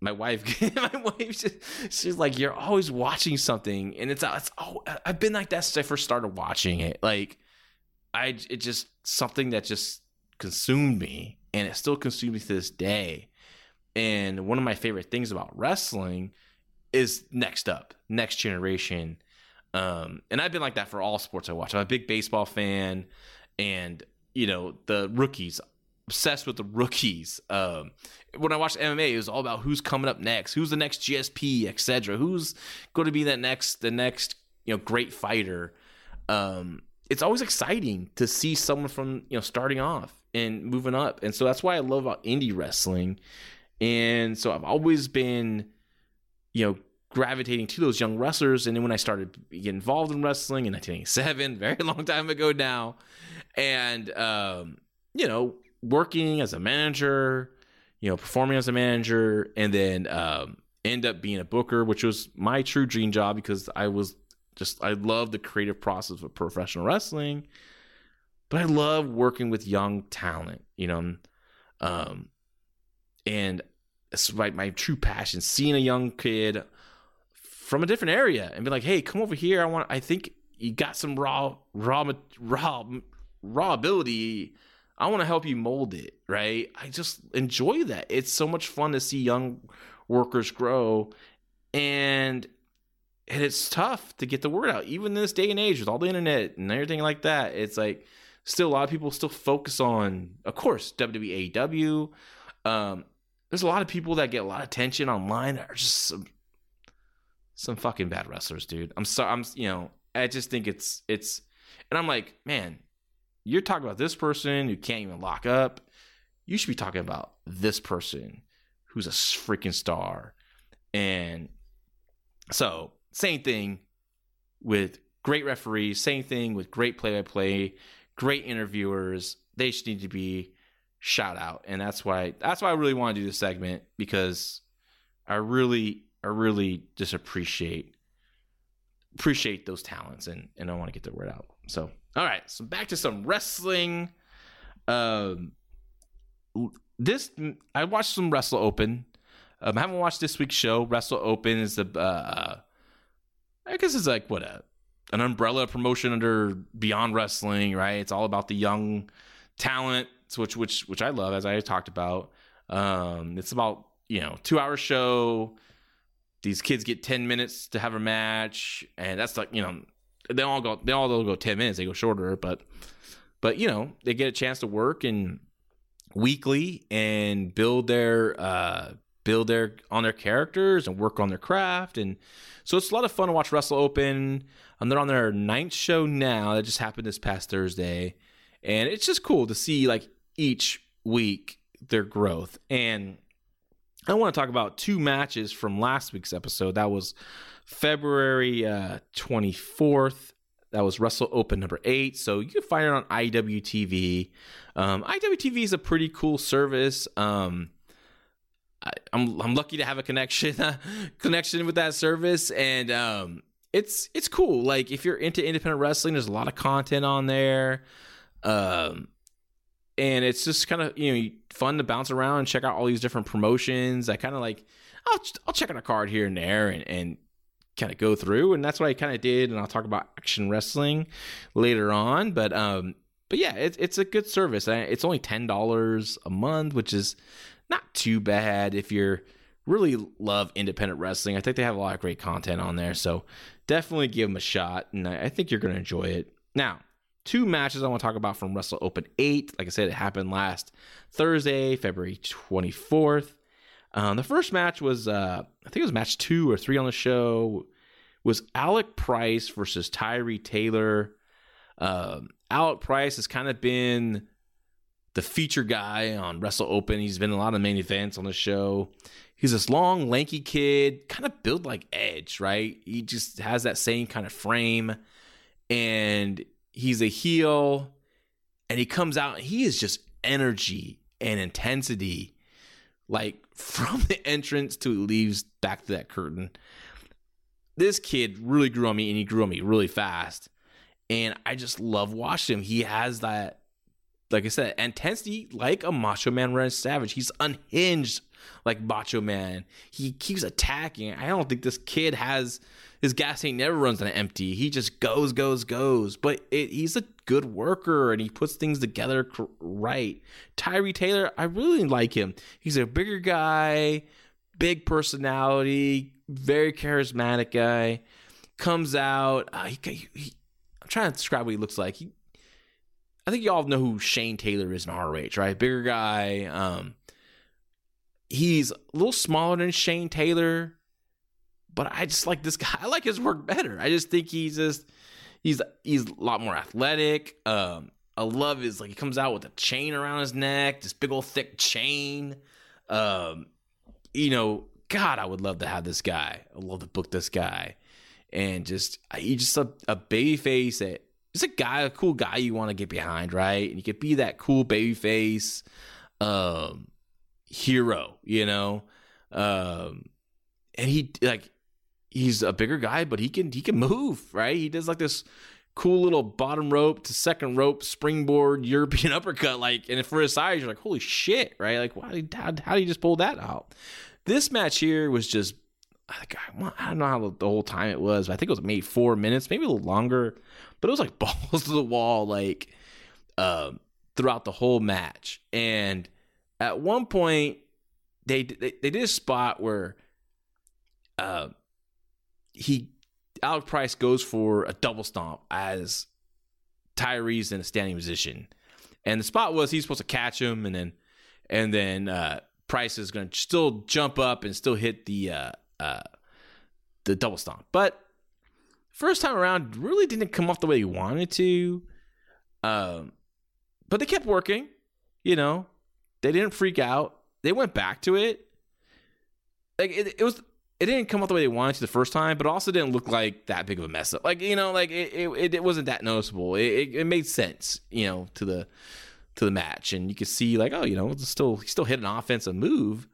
my wife, [LAUGHS] my wife, she- she's like, "You're always watching something," and it's it's oh, I've been like that since I first started watching it. Like, I it just something that just consumed me, and it still consumes me to this day. And one of my favorite things about wrestling is next up, next generation. Um, and I've been like that for all sports I watch. I'm a big baseball fan, and you know the rookies, obsessed with the rookies. Um, when I watched MMA, it was all about who's coming up next, who's the next GSP, etc. Who's going to be that next, the next, you know, great fighter. Um, it's always exciting to see someone from you know starting off and moving up, and so that's why I love about indie wrestling. And so I've always been, you know, gravitating to those young wrestlers. And then when I started getting involved in wrestling in 1987, [LAUGHS] very long time ago now, and um, you know, working as a manager, you know, performing as a manager, and then um, end up being a booker, which was my true dream job because I was just I love the creative process of professional wrestling, but I love working with young talent, you know, um, and it's like my true passion. Seeing a young kid from a different area and be like, "Hey, come over here. I want. I think you got some raw, raw, raw, raw ability. I want to help you mold it." Right? I just enjoy that. It's so much fun to see young workers grow, and and it's tough to get the word out, even in this day and age with all the internet and everything like that. It's like still a lot of people still focus on, of course, WWE, AEW. Um, there's a lot of people that get a lot of attention online that are just some some fucking bad wrestlers, dude. I'm sorry. I'm you know I just think it's it's and I'm like, man, you're talking about this person who can't even lock up. You should be talking about this person who's a freaking star. And so, same thing with great referees, same thing with great play by play, great interviewers. They just need to be shout out. And that's why that's why I really want to do this segment because I really I really just appreciate appreciate those talents and and I want to get the word out. So, all right, so back to some wrestling. Um this I watched some Wrestle Open. Um, I haven't watched this week's show. Wrestle Open is the uh, I guess it's like what a an umbrella promotion under Beyond Wrestling, right? It's all about the young talent, which which which I love, as I talked about. Um, it's about you know two hour show. These kids get ten minutes to have a match, and that's like you know they all go they all go ten minutes. They go shorter, but but you know they get a chance to work and weekly and build their uh build their on their characters and work on their craft and so it's a lot of fun to watch wrestle open and they're on their ninth show now that just happened this past thursday and it's just cool to see like each week their growth and i want to talk about two matches from last week's episode that was february uh 24th that was Wrestle Open number eight. So you can find it on IWTV. Um, IWTV is a pretty cool service. Um, I, I'm I'm lucky to have a connection [LAUGHS] connection with that service, and um, it's it's cool. Like if you're into independent wrestling, there's a lot of content on there. Um, and it's just kind of you know fun to bounce around and check out all these different promotions. I kind of like I'll I'll check out a card here and there and and kind of go through and that's what I kind of did and I'll talk about action wrestling later on but um but yeah it's it's a good service. It's only $10 a month which is not too bad if you're really love independent wrestling. I think they have a lot of great content on there so definitely give them a shot and I, I think you're going to enjoy it. Now two matches I want to talk about from Wrestle Open 8 like I said it happened last Thursday February 24th um, the first match was, uh, I think it was match two or three on the show, was Alec Price versus Tyree Taylor. Um, Alec Price has kind of been the feature guy on Wrestle Open. He's been in a lot of main events on the show. He's this long, lanky kid, kind of built like Edge, right? He just has that same kind of frame, and he's a heel, and he comes out. He is just energy and intensity like [LAUGHS] from the entrance to he leaves back to that curtain. This kid really grew on me and he grew on me really fast. And I just love watching him. He has that like I said, intensity like a Macho Man Randy Savage. He's unhinged like Macho Man. He keeps attacking. I don't think this kid has his gas tank never runs on empty. He just goes, goes, goes. But it, he's a good worker and he puts things together right. Tyree Taylor, I really like him. He's a bigger guy, big personality, very charismatic guy. Comes out. Uh, he, he, I'm trying to describe what he looks like. He, I think you all know who Shane Taylor is in ROH, right? Bigger guy. Um, he's a little smaller than Shane Taylor, but I just like this [LAUGHS] guy. I like his work better. I just think he's just he's he's a lot more athletic. Um, I love his like he comes out with a chain around his neck, this big old thick chain. Um, you know, God, I would love to have this guy. I love to book this guy, and just he's just a, a baby face that just a guy, a cool guy you want to get behind, right? And you could be that cool baby face. Um, hero, you know. Um, and he like he's a bigger guy, but he can he can move, right? He does like this cool little bottom rope to second rope springboard European [LAUGHS] uppercut, like, and for his size, you're like, holy shit, right? Like, why how, how did he just pull that out? This match here was just, I don't know how the whole time it was. I think it was maybe four minutes, maybe a little longer, but it was like [LAUGHS] balls to the wall, like, um, throughout the whole match, and at one point they they, they did a spot where uh he Alec Price goes for a double stomp as Tyree's in a standing position. And the spot was he's supposed to catch him and then and then uh Price is going to still jump up and still hit the uh uh the double stomp. But first time around really didn't come off the way he wanted to. Um but they kept working, you know. They didn't freak out. They went back to it. Like it, it was it didn't come out the way they wanted to the first time, but also didn't look like that big of a mess up. Like you know, like it it, it wasn't that noticeable. It, it, it made sense, you know, to the to the match, and you could see like, oh, you know, it's still he still hit an offensive move.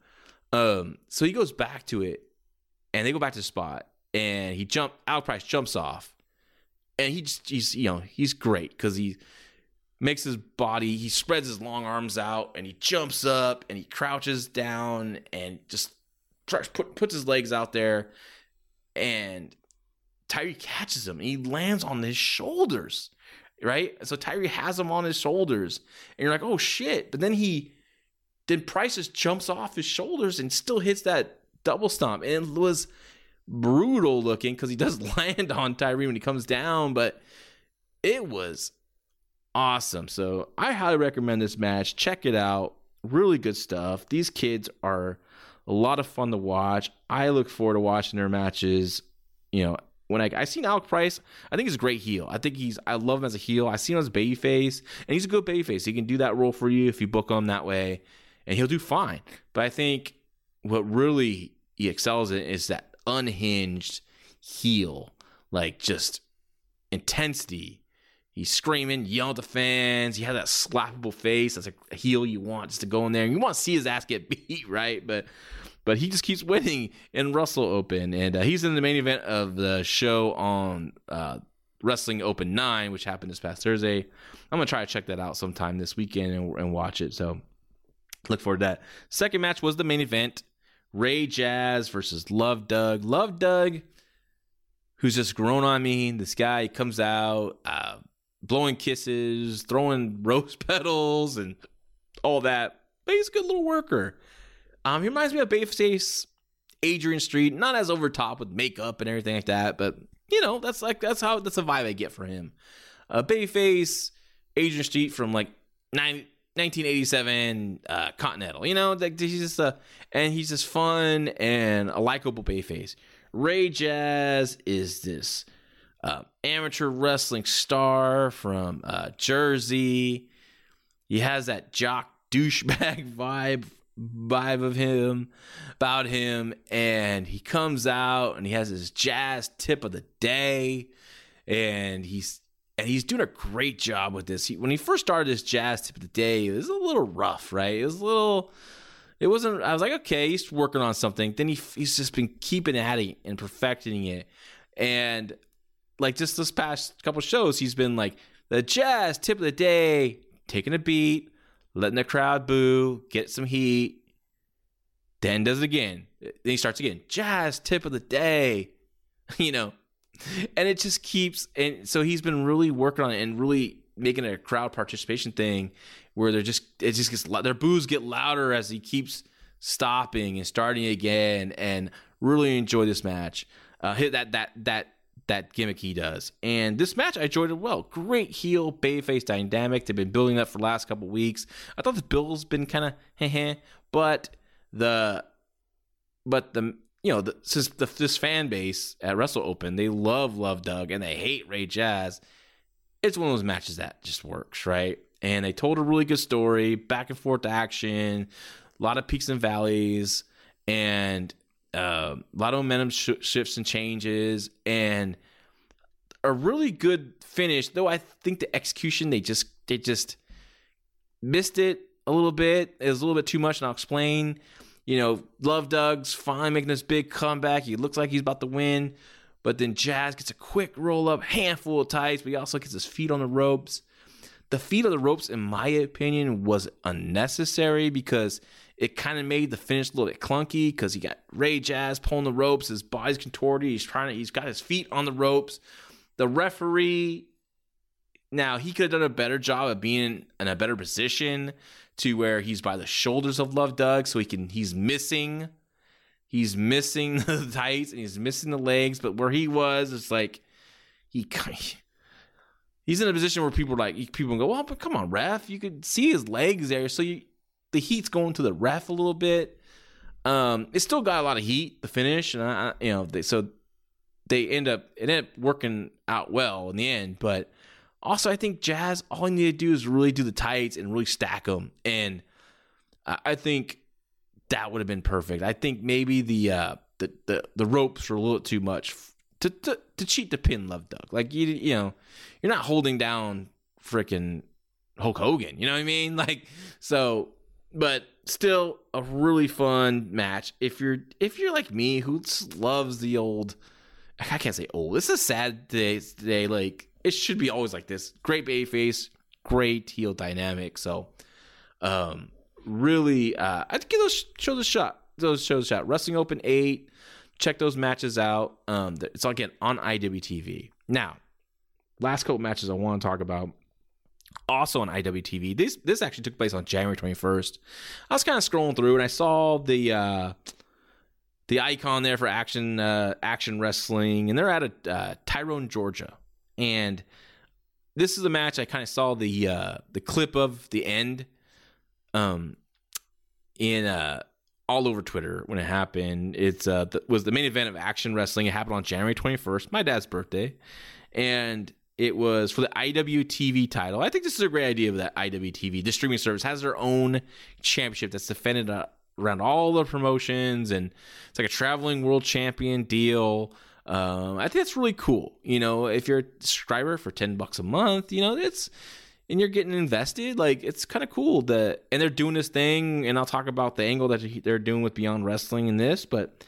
Um, so he goes back to it, and they go back to the spot, and he jump. Al Price jumps off, and he just he's you know he's great because he makes his body, he spreads his long arms out and he jumps up and he crouches down and just tries, put, puts his legs out there. And Tyree catches him he lands on his shoulders, right? So Tyree has him on his shoulders. And you're like, oh shit. But then he, then Price just jumps off his shoulders and still hits that double stomp. And it was brutal looking because he does [LAUGHS] land on Tyree when he comes down, but it was awesome. So I highly recommend this match. Check it out. Really good stuff. These kids are a lot of fun to watch. I look forward to watching their matches. You know, when I I seen Alec Price, I think he's a great heel. I think he's I love him as a heel. I see him as a babyface, and he's a good baby face. He can do that role for you if you book him that way, and he'll do fine. But I think what really he excels in is that unhinged heel, like just intensity He's screaming, yelling at the fans. He has that slappable face. That's a heel you want just to go in there. You want to see his ass get [LAUGHS] beat, right? But but he just keeps winning in Wrestle Open, and uh, he's in the main event of the show on uh, Wrestling Open Nine, which happened this past Thursday. I'm gonna try to check that out sometime this weekend and, and watch it. So look forward to that. Second match was the main event: Ray Jazz versus Love Doug. Love Doug, who's just grown on me. This guy comes out. Uh, blowing kisses, throwing [LAUGHS] rose petals, and all that. But he's a good little worker. Um, he reminds me of Babyface Adrian Street, not as over top with makeup and everything like that, but you know, that's like that's how that's a vibe I get for him. Uh, Babyface Adrian Street from like 90, 1987 uh, Continental, you know, like he's just a and he's just fun and a likable Babyface. Ray Jazz is this uh, amateur wrestling star from uh, Jersey. He has that jock douchebag [LAUGHS] vibe vibe of him about him and he comes out and he has his jazz tip of the day and he's and he's doing a great job with this. He, when he first started this jazz tip of the day, it was a little rough, right? It was a little it wasn't I was like, okay, he's working on something. Then he he's just been keeping at it and perfecting it. And like just this past couple shows, he's been like the jazz tip of the day, taking a beat, letting the crowd boo, get some heat. Then does it again. Then he starts again. Jazz tip of the day. [LAUGHS] You know, and it just keeps and so he's been really working on it and really making it a crowd participation thing where they're just it just gets their boos get louder as he keeps stopping and starting again and really enjoy this match uh hit that that that that gimmick he does and this match i enjoyed it well great heel bayface dynamic they've been building up for the last couple weeks i thought the bill's been kind of heh but the but the you know, the, this, the, this fan base at Wrestle Open, they love Love Doug and they hate Ray Jazz. It's one of those matches that just works, right? And they told a really good story, back and forth action, a lot of peaks and valleys, and uh, a lot of momentum sh- shifts and changes, and a really good finish. Though I think the execution they just they just missed it a little bit. It was a little bit too much, and I'll explain you know, Love Doug's finally making this big comeback. He looks like he's about to win. But then Jazz gets a quick roll up, handful of tights, but he also gets his feet on the ropes. The feet on the ropes, in my opinion, was unnecessary because it kind of made the finish a little bit clunky because he got Ray Jazz pulling the ropes, his body's contorted, he's trying to, he's got his feet on the ropes. The referee, now he could have done a better job of being in a better position to where he's by the shoulders of Love Doug, so he can he's missing he's missing [LAUGHS] the tights and he's missing the legs, but where he was, it's like he he's in a position where people are like people go, well, but come on, ref, you could see his legs there, so you, the heat's going to the ref a little bit. Um, it still got a lot of heat the finish, and I, you know, they, so they end up it ended up working out well in the end, but also, I think Jazz, all he needed to do is really do the tights and really stack them. And I think that would have been perfect. I think maybe the uh, the, the the ropes were a little too much to, to to cheat the pin Love Doug. Like you you know, you're not holding down freaking Hulk Hogan. You know what I mean? [LAUGHS] Like so, but still a really fun match. If you're if you're like me who loves the old, I can't say old. This is sad day today. Like it should be always like this. Great bay face, great heel dynamic. So, um, really, uh, I'd give those shows a shot. Those shows a shot. Wrestling Open eight. Check those matches out. Um, it's again on IWTV. Now, last couple matches I want to talk about. Also on IWTV. This this actually took place on January 21st. I was kind of scrolling through and I saw the uh, the icon there for action uh, action wrestling, and they're at uh, Tyrone, Georgia and this is a match I kind of saw the uh, the clip of the end, um, in uh all over Twitter when it happened. It's uh the, was the main event of Action Wrestling. It happened on January twenty first, my dad's birthday, and it was for the IWTV title. I think this is a great idea of that IWTV. The streaming service has their own championship that's defended uh, around all the promotions, and it's like a traveling world champion deal. Um, I think that's really cool. You know, if you're a subscriber for ten bucks a month, you know, it's and you're getting invested. Like it's kind of cool that, and they're doing this thing. And I'll talk about the angle that they're doing with Beyond Wrestling in this. But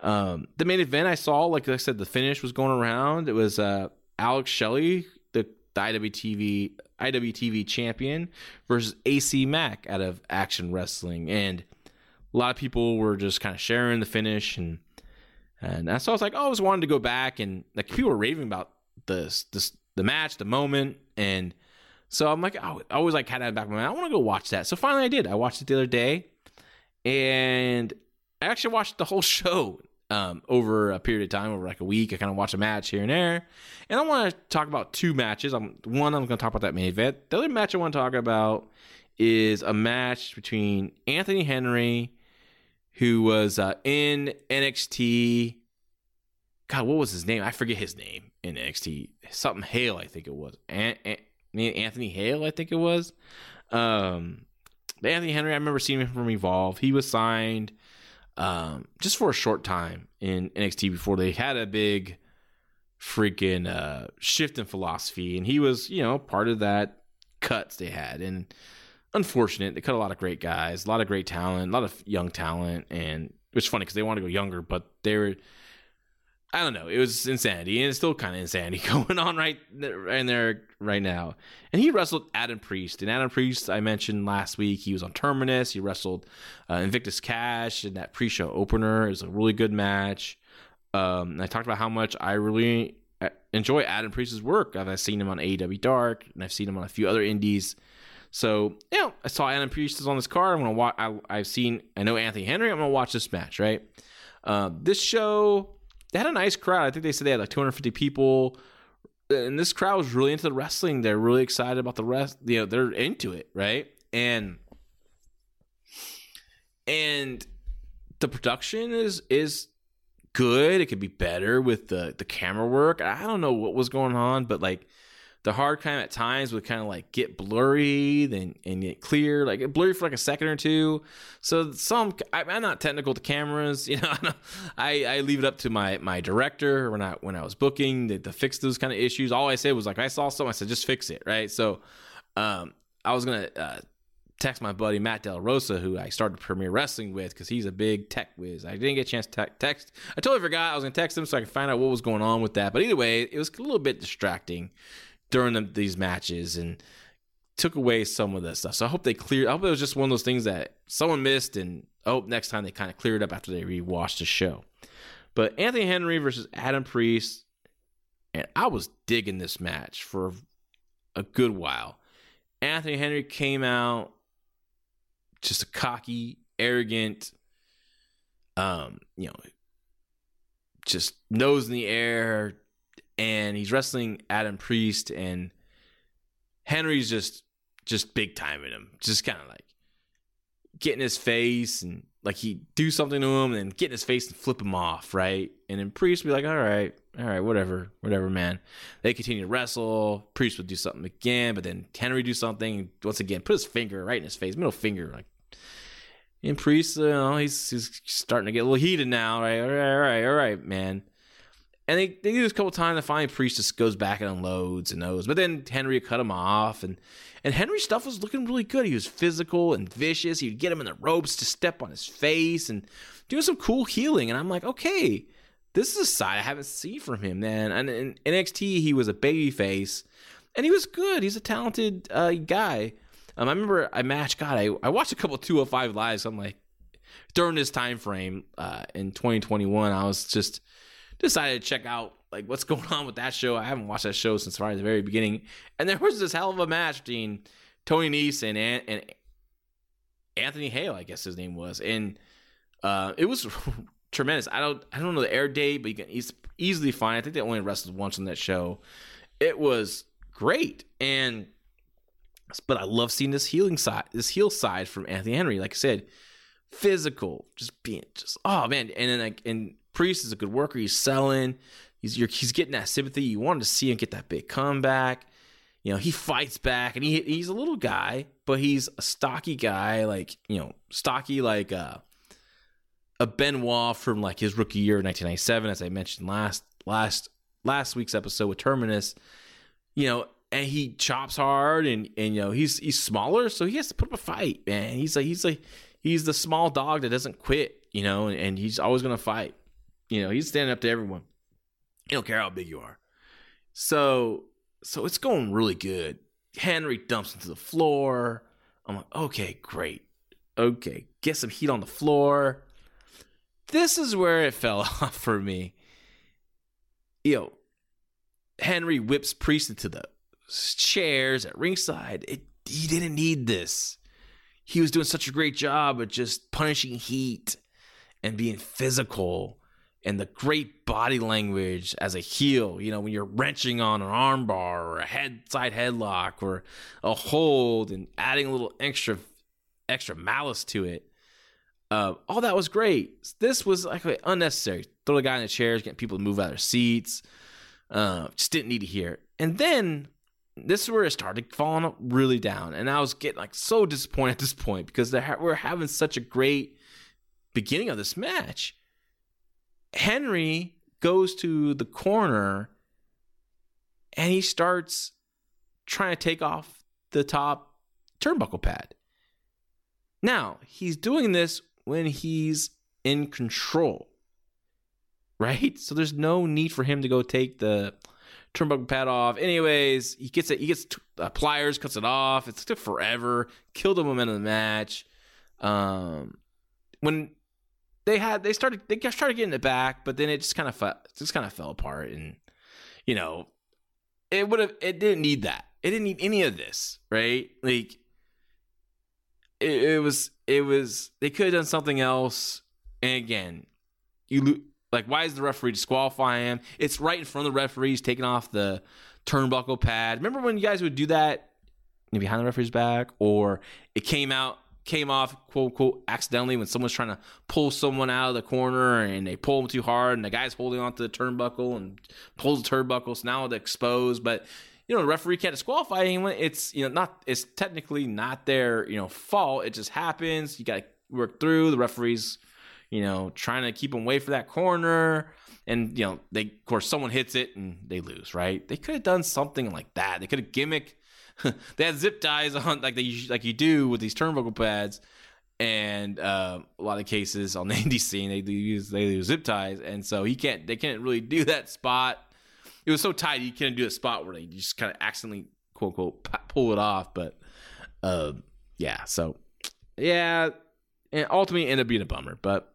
um, the main event I saw, like I said, the finish was going around. It was uh, Alex Shelley, the, the IWTV IWTV champion, versus AC Mack out of Action Wrestling, and a lot of people were just kind of sharing the finish and and so I was like, oh, I always wanted to go back and like people were raving about this, this the match, the moment, and so I'm like, oh, I always like had that back of my mind. I want to go watch that. So finally, I did. I watched it the other day, and I actually watched the whole [LAUGHS] show um, over a period of time, over like a week. I kind of watch a match here and there, and I want to talk about two matches. I'm one. I'm going to talk about that main event. The other match I want to talk about is a match between Anthony Henry who was uh, in NXT. God, what was his name? I forget his name in NXT. Something Hale, I think it was. An- An- Anthony Hale, I think it was. Um, Anthony Henry, I remember seeing him from Evolve. He was signed um, just for a short time in NXT before they had a big freaking uh, shift in philosophy, and he was, you know, part of that cuts they had. And unfortunate. They cut a lot of great guys, a lot of great talent, a lot of young talent, and it's funny because they want to go younger, but they're I don't know. It was insanity, and it's still kind of insanity [LAUGHS] going on right in there right now. And he wrestled Adam Priest, and Adam Priest I mentioned last week. He was on Terminus. He wrestled uh, Invictus Cash in that pre-show opener. It was a really good match. Um, I talked about how much I really uh, enjoy Adam Priest's work. I've seen him on AEW Dark, and I've seen him on a few other indies. So, you know, I saw Adam Priest is on this card. I'm gonna watch. I, have seen. I know Anthony Henry. I'm gonna watch this match. Right. Uh, this show they had a nice crowd. I think they said they had like 250 people, and this crowd was really into the wrestling. They're really excited about the rest. You know, they're into it, right? And and the production is is good. It could be better with the the camera work. I don't know what was going on, but like the hard cam at times would kind of like get blurry then and get clear like it blurry for like a second or two so some I, am not technical to cameras [LAUGHS] you know I, I leave it up to my my director when i when i was booking to, to fix those kind of issues all i said was like i saw something i said just fix it right so um i was gonna uh, text my buddy Matt Del Rosa, who I started Premier Wrestling with, because he's a big tech whiz. I didn't get a chance to te- text. I totally forgot I was going to text him so I could find out what was going on with that. But either way, it was a little bit distracting during the, these matches and took away some of that stuff. So I hope they clear. I hope it was just one of those things that someone missed, and hope next time they kind of cleared it up after they rewatched the show. But Anthony Henry versus Adam Priest, and I was digging this match for a good while. Anthony Henry came out just a cocky, arrogant, um, you know, just nose in the air, and he's wrestling Adam Priest, and Henry's just just big timing him, just kind of like getting his face and like he do something to him and then get in his face and flip him off, right? And then Priest be like, all right, all right, whatever, whatever, man. They continue to wrestle. Priest would do something again, but then Henry do something once again, put his finger right in his face, middle finger, like. And Priest, you know, he's he's starting to get a little heated now, right? All right, all right, all right, man. And they, they do this a couple times. And finally, Priest just goes back and unloads and knows. But then Henry cut him off. And, and Henry's stuff was looking really good. He was physical and vicious. He'd get him in the ropes to step on his face and doing some cool healing. And I'm like, okay, this is a side I haven't seen from him, man. And in NXT, he was a baby face. And he was good. He's a talented uh, guy. Um, I remember I matched, God, I, I watched a couple 205 lives. I'm like, during this time frame uh, in 2021, I was just decided to check out like what's [LAUGHS] going on with that show. I haven't watched that show since at the very beginning, and there was this hell of a match between Tony Nese and and Anthony Hale, I guess his name was, and uh, it was [LAUGHS] tremendous. I don't I don't know the air date, but you can easily find. I think they only wrestled once on that show. It was great, and but I love seeing this healing side, this heel side from Anthony Henry. Like I said, physical, just being just oh man, and then like and Priest is a good worker. He's selling. He's he's getting that sympathy. You wanted to see him get that big comeback. You know, he fights back, and he he's a little guy, but he's a stocky guy, like you know, stocky like uh, a Benoit from like his rookie year, 1997, as I mentioned last last last week's episode with Terminus. You know, and he chops hard, and and you know he's he's smaller, so he has to put up a fight, man. He's like he's like he's the small dog that doesn't quit, you know, and, and he's always gonna fight. You know, he's standing up to everyone. He don't care how big you are. So, so it's going really good. Henry dumps into the floor. I'm like, okay, great. Okay, get some heat on the floor. This is where it [LAUGHS] fell off for me. Yo, Henry whips Priest into the chairs at ringside. It, he didn't need this. He was doing such a great job of just punishing heat and being physical and the great body language as a heel, you know, when you're wrenching on an armbar or a head side headlock or a hold and adding a little extra extra malice to it. Uh, all that was great. This was like unnecessary. Throw the guy in the chairs, getting people to move out of their seats. Uh, just didn't need to hear. And then this is where it started falling really down, and I was getting like so disappointed at this point because we're having such a great beginning of this match Henry goes to the corner and he starts trying to take off the top turnbuckle pad. Now, he's doing this when he's in control. right? So there's no need for him to go take the turnbuckle pad off. Anyways, he gets it. He gets uh, pliers, cuts it off. It took forever. Killed the momentum of the match. Um, when they had they started they started getting it back, but then it just kind of fell, just kind of fell apart, and you know, it would have it didn't need that. It didn't need any of this, right? Like it, it was it was they could have done something else. And again, you lo- like why is the referee disqualifying him? It's right in front of the referees taking off the turnbuckle pad. Remember when you guys would do that behind the referee's back, or it came out came off quote unquote accidentally when someone's trying to pull someone out of the corner and they pull them too hard and the guy's holding onto the turnbuckle and pulls the turnbuckle so now it's exposed. But you know the referee can't disqualify anyone. It's you know not it's technically not their you know fault. It just happens. You got to work through. The referees you know trying to keep them away for that corner. And you know they of course someone hits it and they lose right? They could have done something like that. They could have gimmick [LAUGHS] they had zip ties on like they like you do with these turnbuckle pads, and uh, a lot of cases on [LAUGHS] the indie scene they do use they use zip ties, and so he can't they can't really do that spot. It was so tight he couldn't do a spot where they just kind of accidentally quote unquote pull it off, but uh, yeah, so yeah, and ultimately ended up being a bummer, but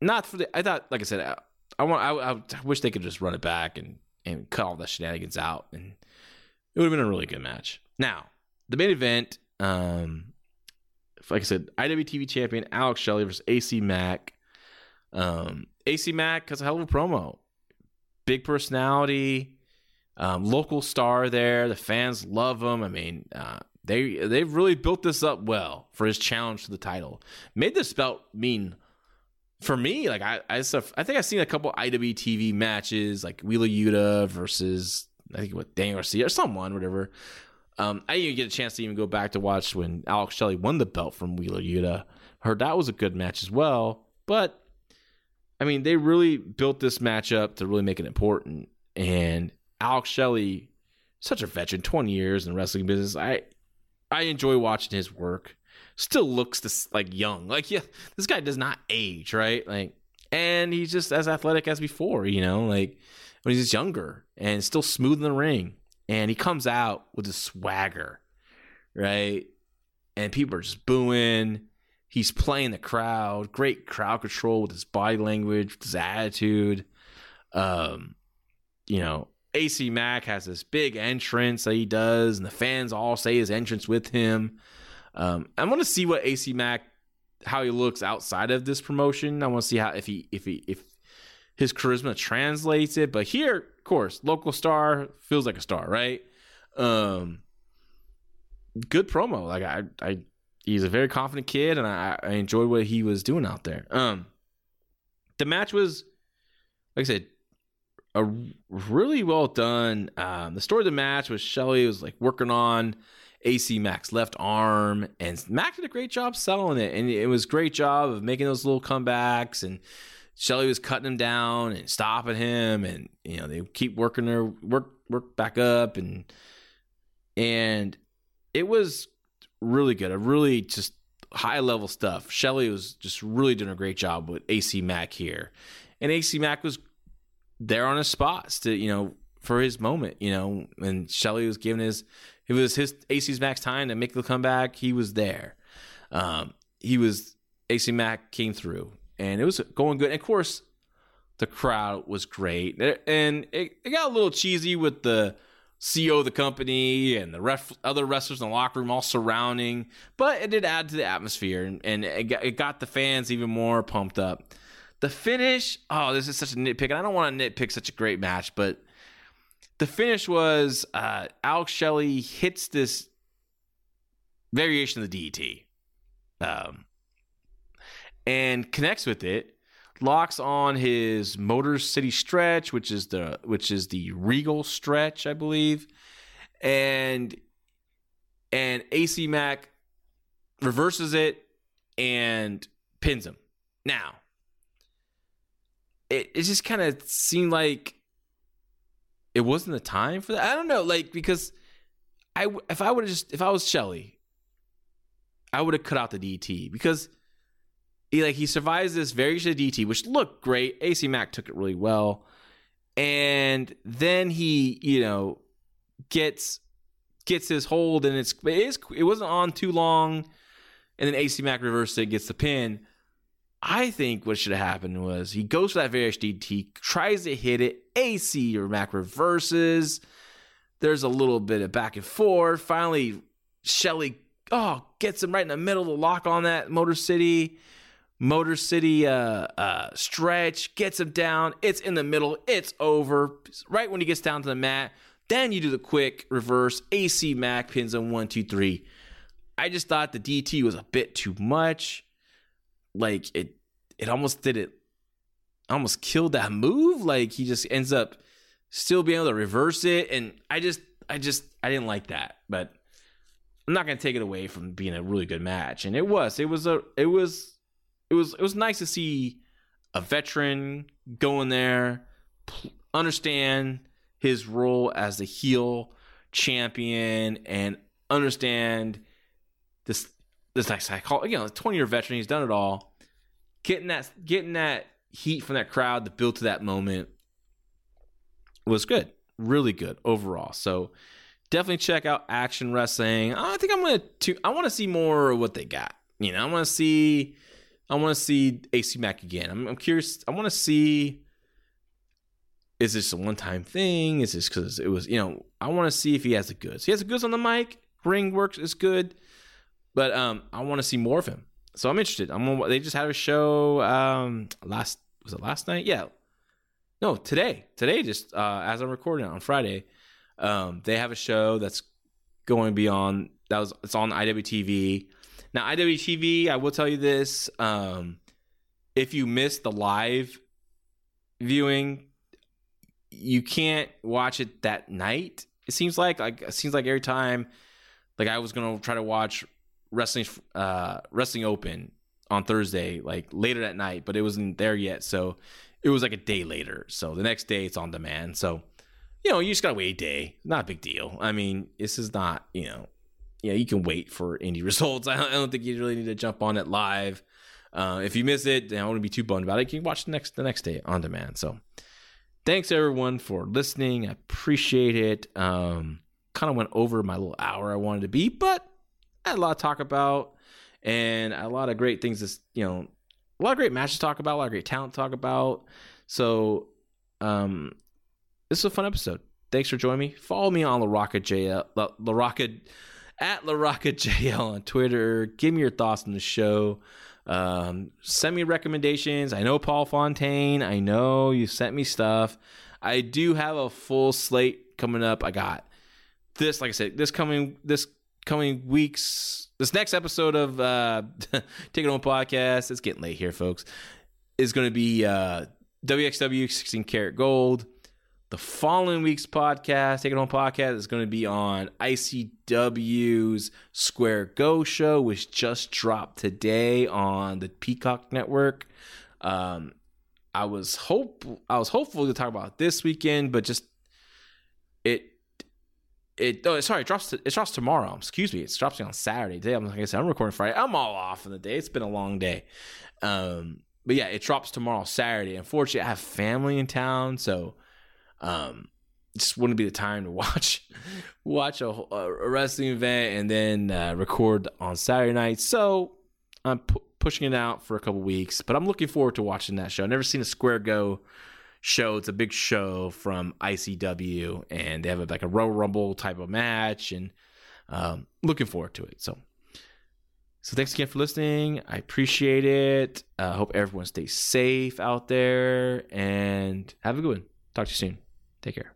not for the. I thought, like I said, I, I want I, I wish they could just run it back and and cut all the shenanigans out and it would have been a really good match. Now, the main event, um, like I said, IWTV champion Alex Shelley versus AC Mack. Um, AC Mack has a hell of a promo, big personality, um, local star there. The fans love him. I mean, uh, they they've really built this up well for his challenge to the title. Made this belt mean for me. Like I I, I think I've seen a couple IWTV matches like Wheeler Yuta versus I think with Daniel Garcia or someone, whatever. Um, I didn't even get a chance to even go back to watch when Alex Shelley won the belt from Wheeler Yuta. Heard that was a good match as well. But I mean, they really built this match up to really make it important. And Alex Shelley, such a veteran, 20 years in the wrestling business. I I enjoy watching his work. Still looks this like young. Like yeah, this guy does not age, right? Like and he's just as athletic as before, you know, like when he's younger and still smooth in the ring. And he comes out with a swagger, right? And people are just booing. He's playing the crowd. Great crowd control with his body language, his attitude. Um, you know, AC Mack has this big entrance that he does, and the fans all say his entrance with him. Um, I want to see what AC Mack how he looks outside of this promotion. I want to see how if he if he if his charisma translates it. But here, of course, local star feels like a star, right? Um, good promo. Like I, I, he's a very confident kid, and I, I enjoyed what he was doing out there. Um, the match was, like I said, a really well done. Um, the story of the match was Shelley was like working on AC Mack's left arm, and Mack did a great job selling it, and it was great job of making those little comebacks and Shelley was cutting him down and stopping him, and you know they keep working their work work back up, and and it was really good. A really just high level stuff. Shelley was just really doing a great job with AC Mack here, and AC Mack was there on his spots to you know for his moment, you know, and Shelley was giving his it was his AC Mack's time to make the comeback. He was there. Um, he was AC Mack came through and it was going good. And of course, the crowd was great, and it, it got a little cheesy with the CEO of the company and the ref, other wrestlers in the locker room all surrounding, but it did add to the atmosphere, and, and it, got, it got the fans even more pumped up. The finish, oh, this is such a nitpick, and I don't want to nitpick such a great match, but the finish was uh, Alex Shelley hits this variation of the DDT. Um, and connects with it, locks on his Motor City stretch, which is the which is the Regal stretch, I believe, and and AC Mack reverses it and pins him. Now, it, it just kind of seemed like it wasn't the time for that. I don't know, like because I if I would have just if I was Shelley, I would have cut out the DT because he like he survives this very good DT, which looked great. AC Mack took it really well, and then he you know gets gets his hold, and it's it, is, it wasn't on too long, and then AC Mack reverses it, gets the pin. I think what should have happened was he goes for that very DT, tries to hit it. AC or Mack reverses. There's a little bit of back and forth. Finally, Shelley oh gets him right in the middle of the lock on that Motor City. Motor City uh, uh, stretch gets him down. It's in the middle. It's over. Right when he gets down to the mat, then you do the quick reverse. AC Mack pins him one, two, three. I just thought the DT was a bit too much. Like it, it almost did it. Almost killed that move. Like he just ends up still being able to reverse it, and I just, I just, I didn't like that. But I'm not gonna take it away from being a really good match, and it was. It was a. It was. It was. It was nice to see a veteran go in there, understand his role as the heel champion, and understand this. This like psychology. You know, 20 year veteran. He's done it all. Getting that. Getting that heat from that crowd the build to that moment was good. Really good overall. So definitely check out Action Wrestling. I think I'm gonna. To, I want to see more of what they got. You know, I want to see. I want to see AC Mack again. I'm, I'm curious. I want to see. Is this a one time thing? Is this because it was? You know, I want to see if he has the goods. He has the goods on the mic. Ring works is good, but um, I want to see more of him. So I'm interested. I'm. They just had a show um last was it last night? Yeah. No, today. Today, just uh, as I'm recording on Friday, um, they have a show that's going beyond that was it's on IWTV. Now IWTV, I will tell you this: um, if you miss the live viewing, you can't watch it that night. It seems like like it seems like every time, like I was gonna try to watch wrestling uh, wrestling open on Thursday, like later that night, but it wasn't there yet. So it was like a day later. So the next day it's on demand. So, you know, you just gotta wait a day. Not a big deal. I mean, this is not, you know, yeah, you can wait for indie [LAUGHS] results. I don't, I don't think you really need to jump on it live. Uh, if you miss it, I don't want to be too bummed about it. You can watch the next the next day on demand. So, thanks everyone for listening. I appreciate it. Um, kind of went over my little hour I wanted to be, but I had a lot to talk about and a lot of great things. To, you know, a lot of great matches to talk about, a lot of great talent to talk about. So, um, this is a fun episode. Thanks for joining me. Follow me on LaRocca JL, La, LaRocca, at LaRocca [LAUGHS] JL on Twitter. Give me your thoughts on the show. Um, send me recommendations. I know Paul Fontaine. I know you sent me stuff. I do have a full slate coming up. I got this, like I said, this coming this coming weeks. This next episode of uh, [LAUGHS] Take It Home podcast. It's getting late here, folks. Is going to be uh, WXW 16 Carat Gold. The following week's podcast, Take It Home podcast, is going to be on ICW's Square Go show, which just dropped today on the Peacock Network. Um, I was hope I was hopeful to talk about this weekend, but just it it oh sorry it drops it drops tomorrow. Excuse me, it drops on Saturday. Today I'm like I said I'm recording Friday. I'm all off in the day. It's been a long day. Um, but yeah, it drops tomorrow Saturday. Unfortunately, I have family in town, so um, just wouldn't be the time to watch [LAUGHS] watch a, a wrestling event and then uh, record on Saturday night. So I'm pu- pushing it out for a couple weeks, but I'm looking forward to watching that show. I've never seen a Square Go show. It's a big show from ICW, and they have a, like a Royal Rumble type of match, and um, looking forward to it. So, so thanks again for listening. I appreciate it. I uh, hope everyone stays safe out there, and have a good one. Talk to you soon. Take care.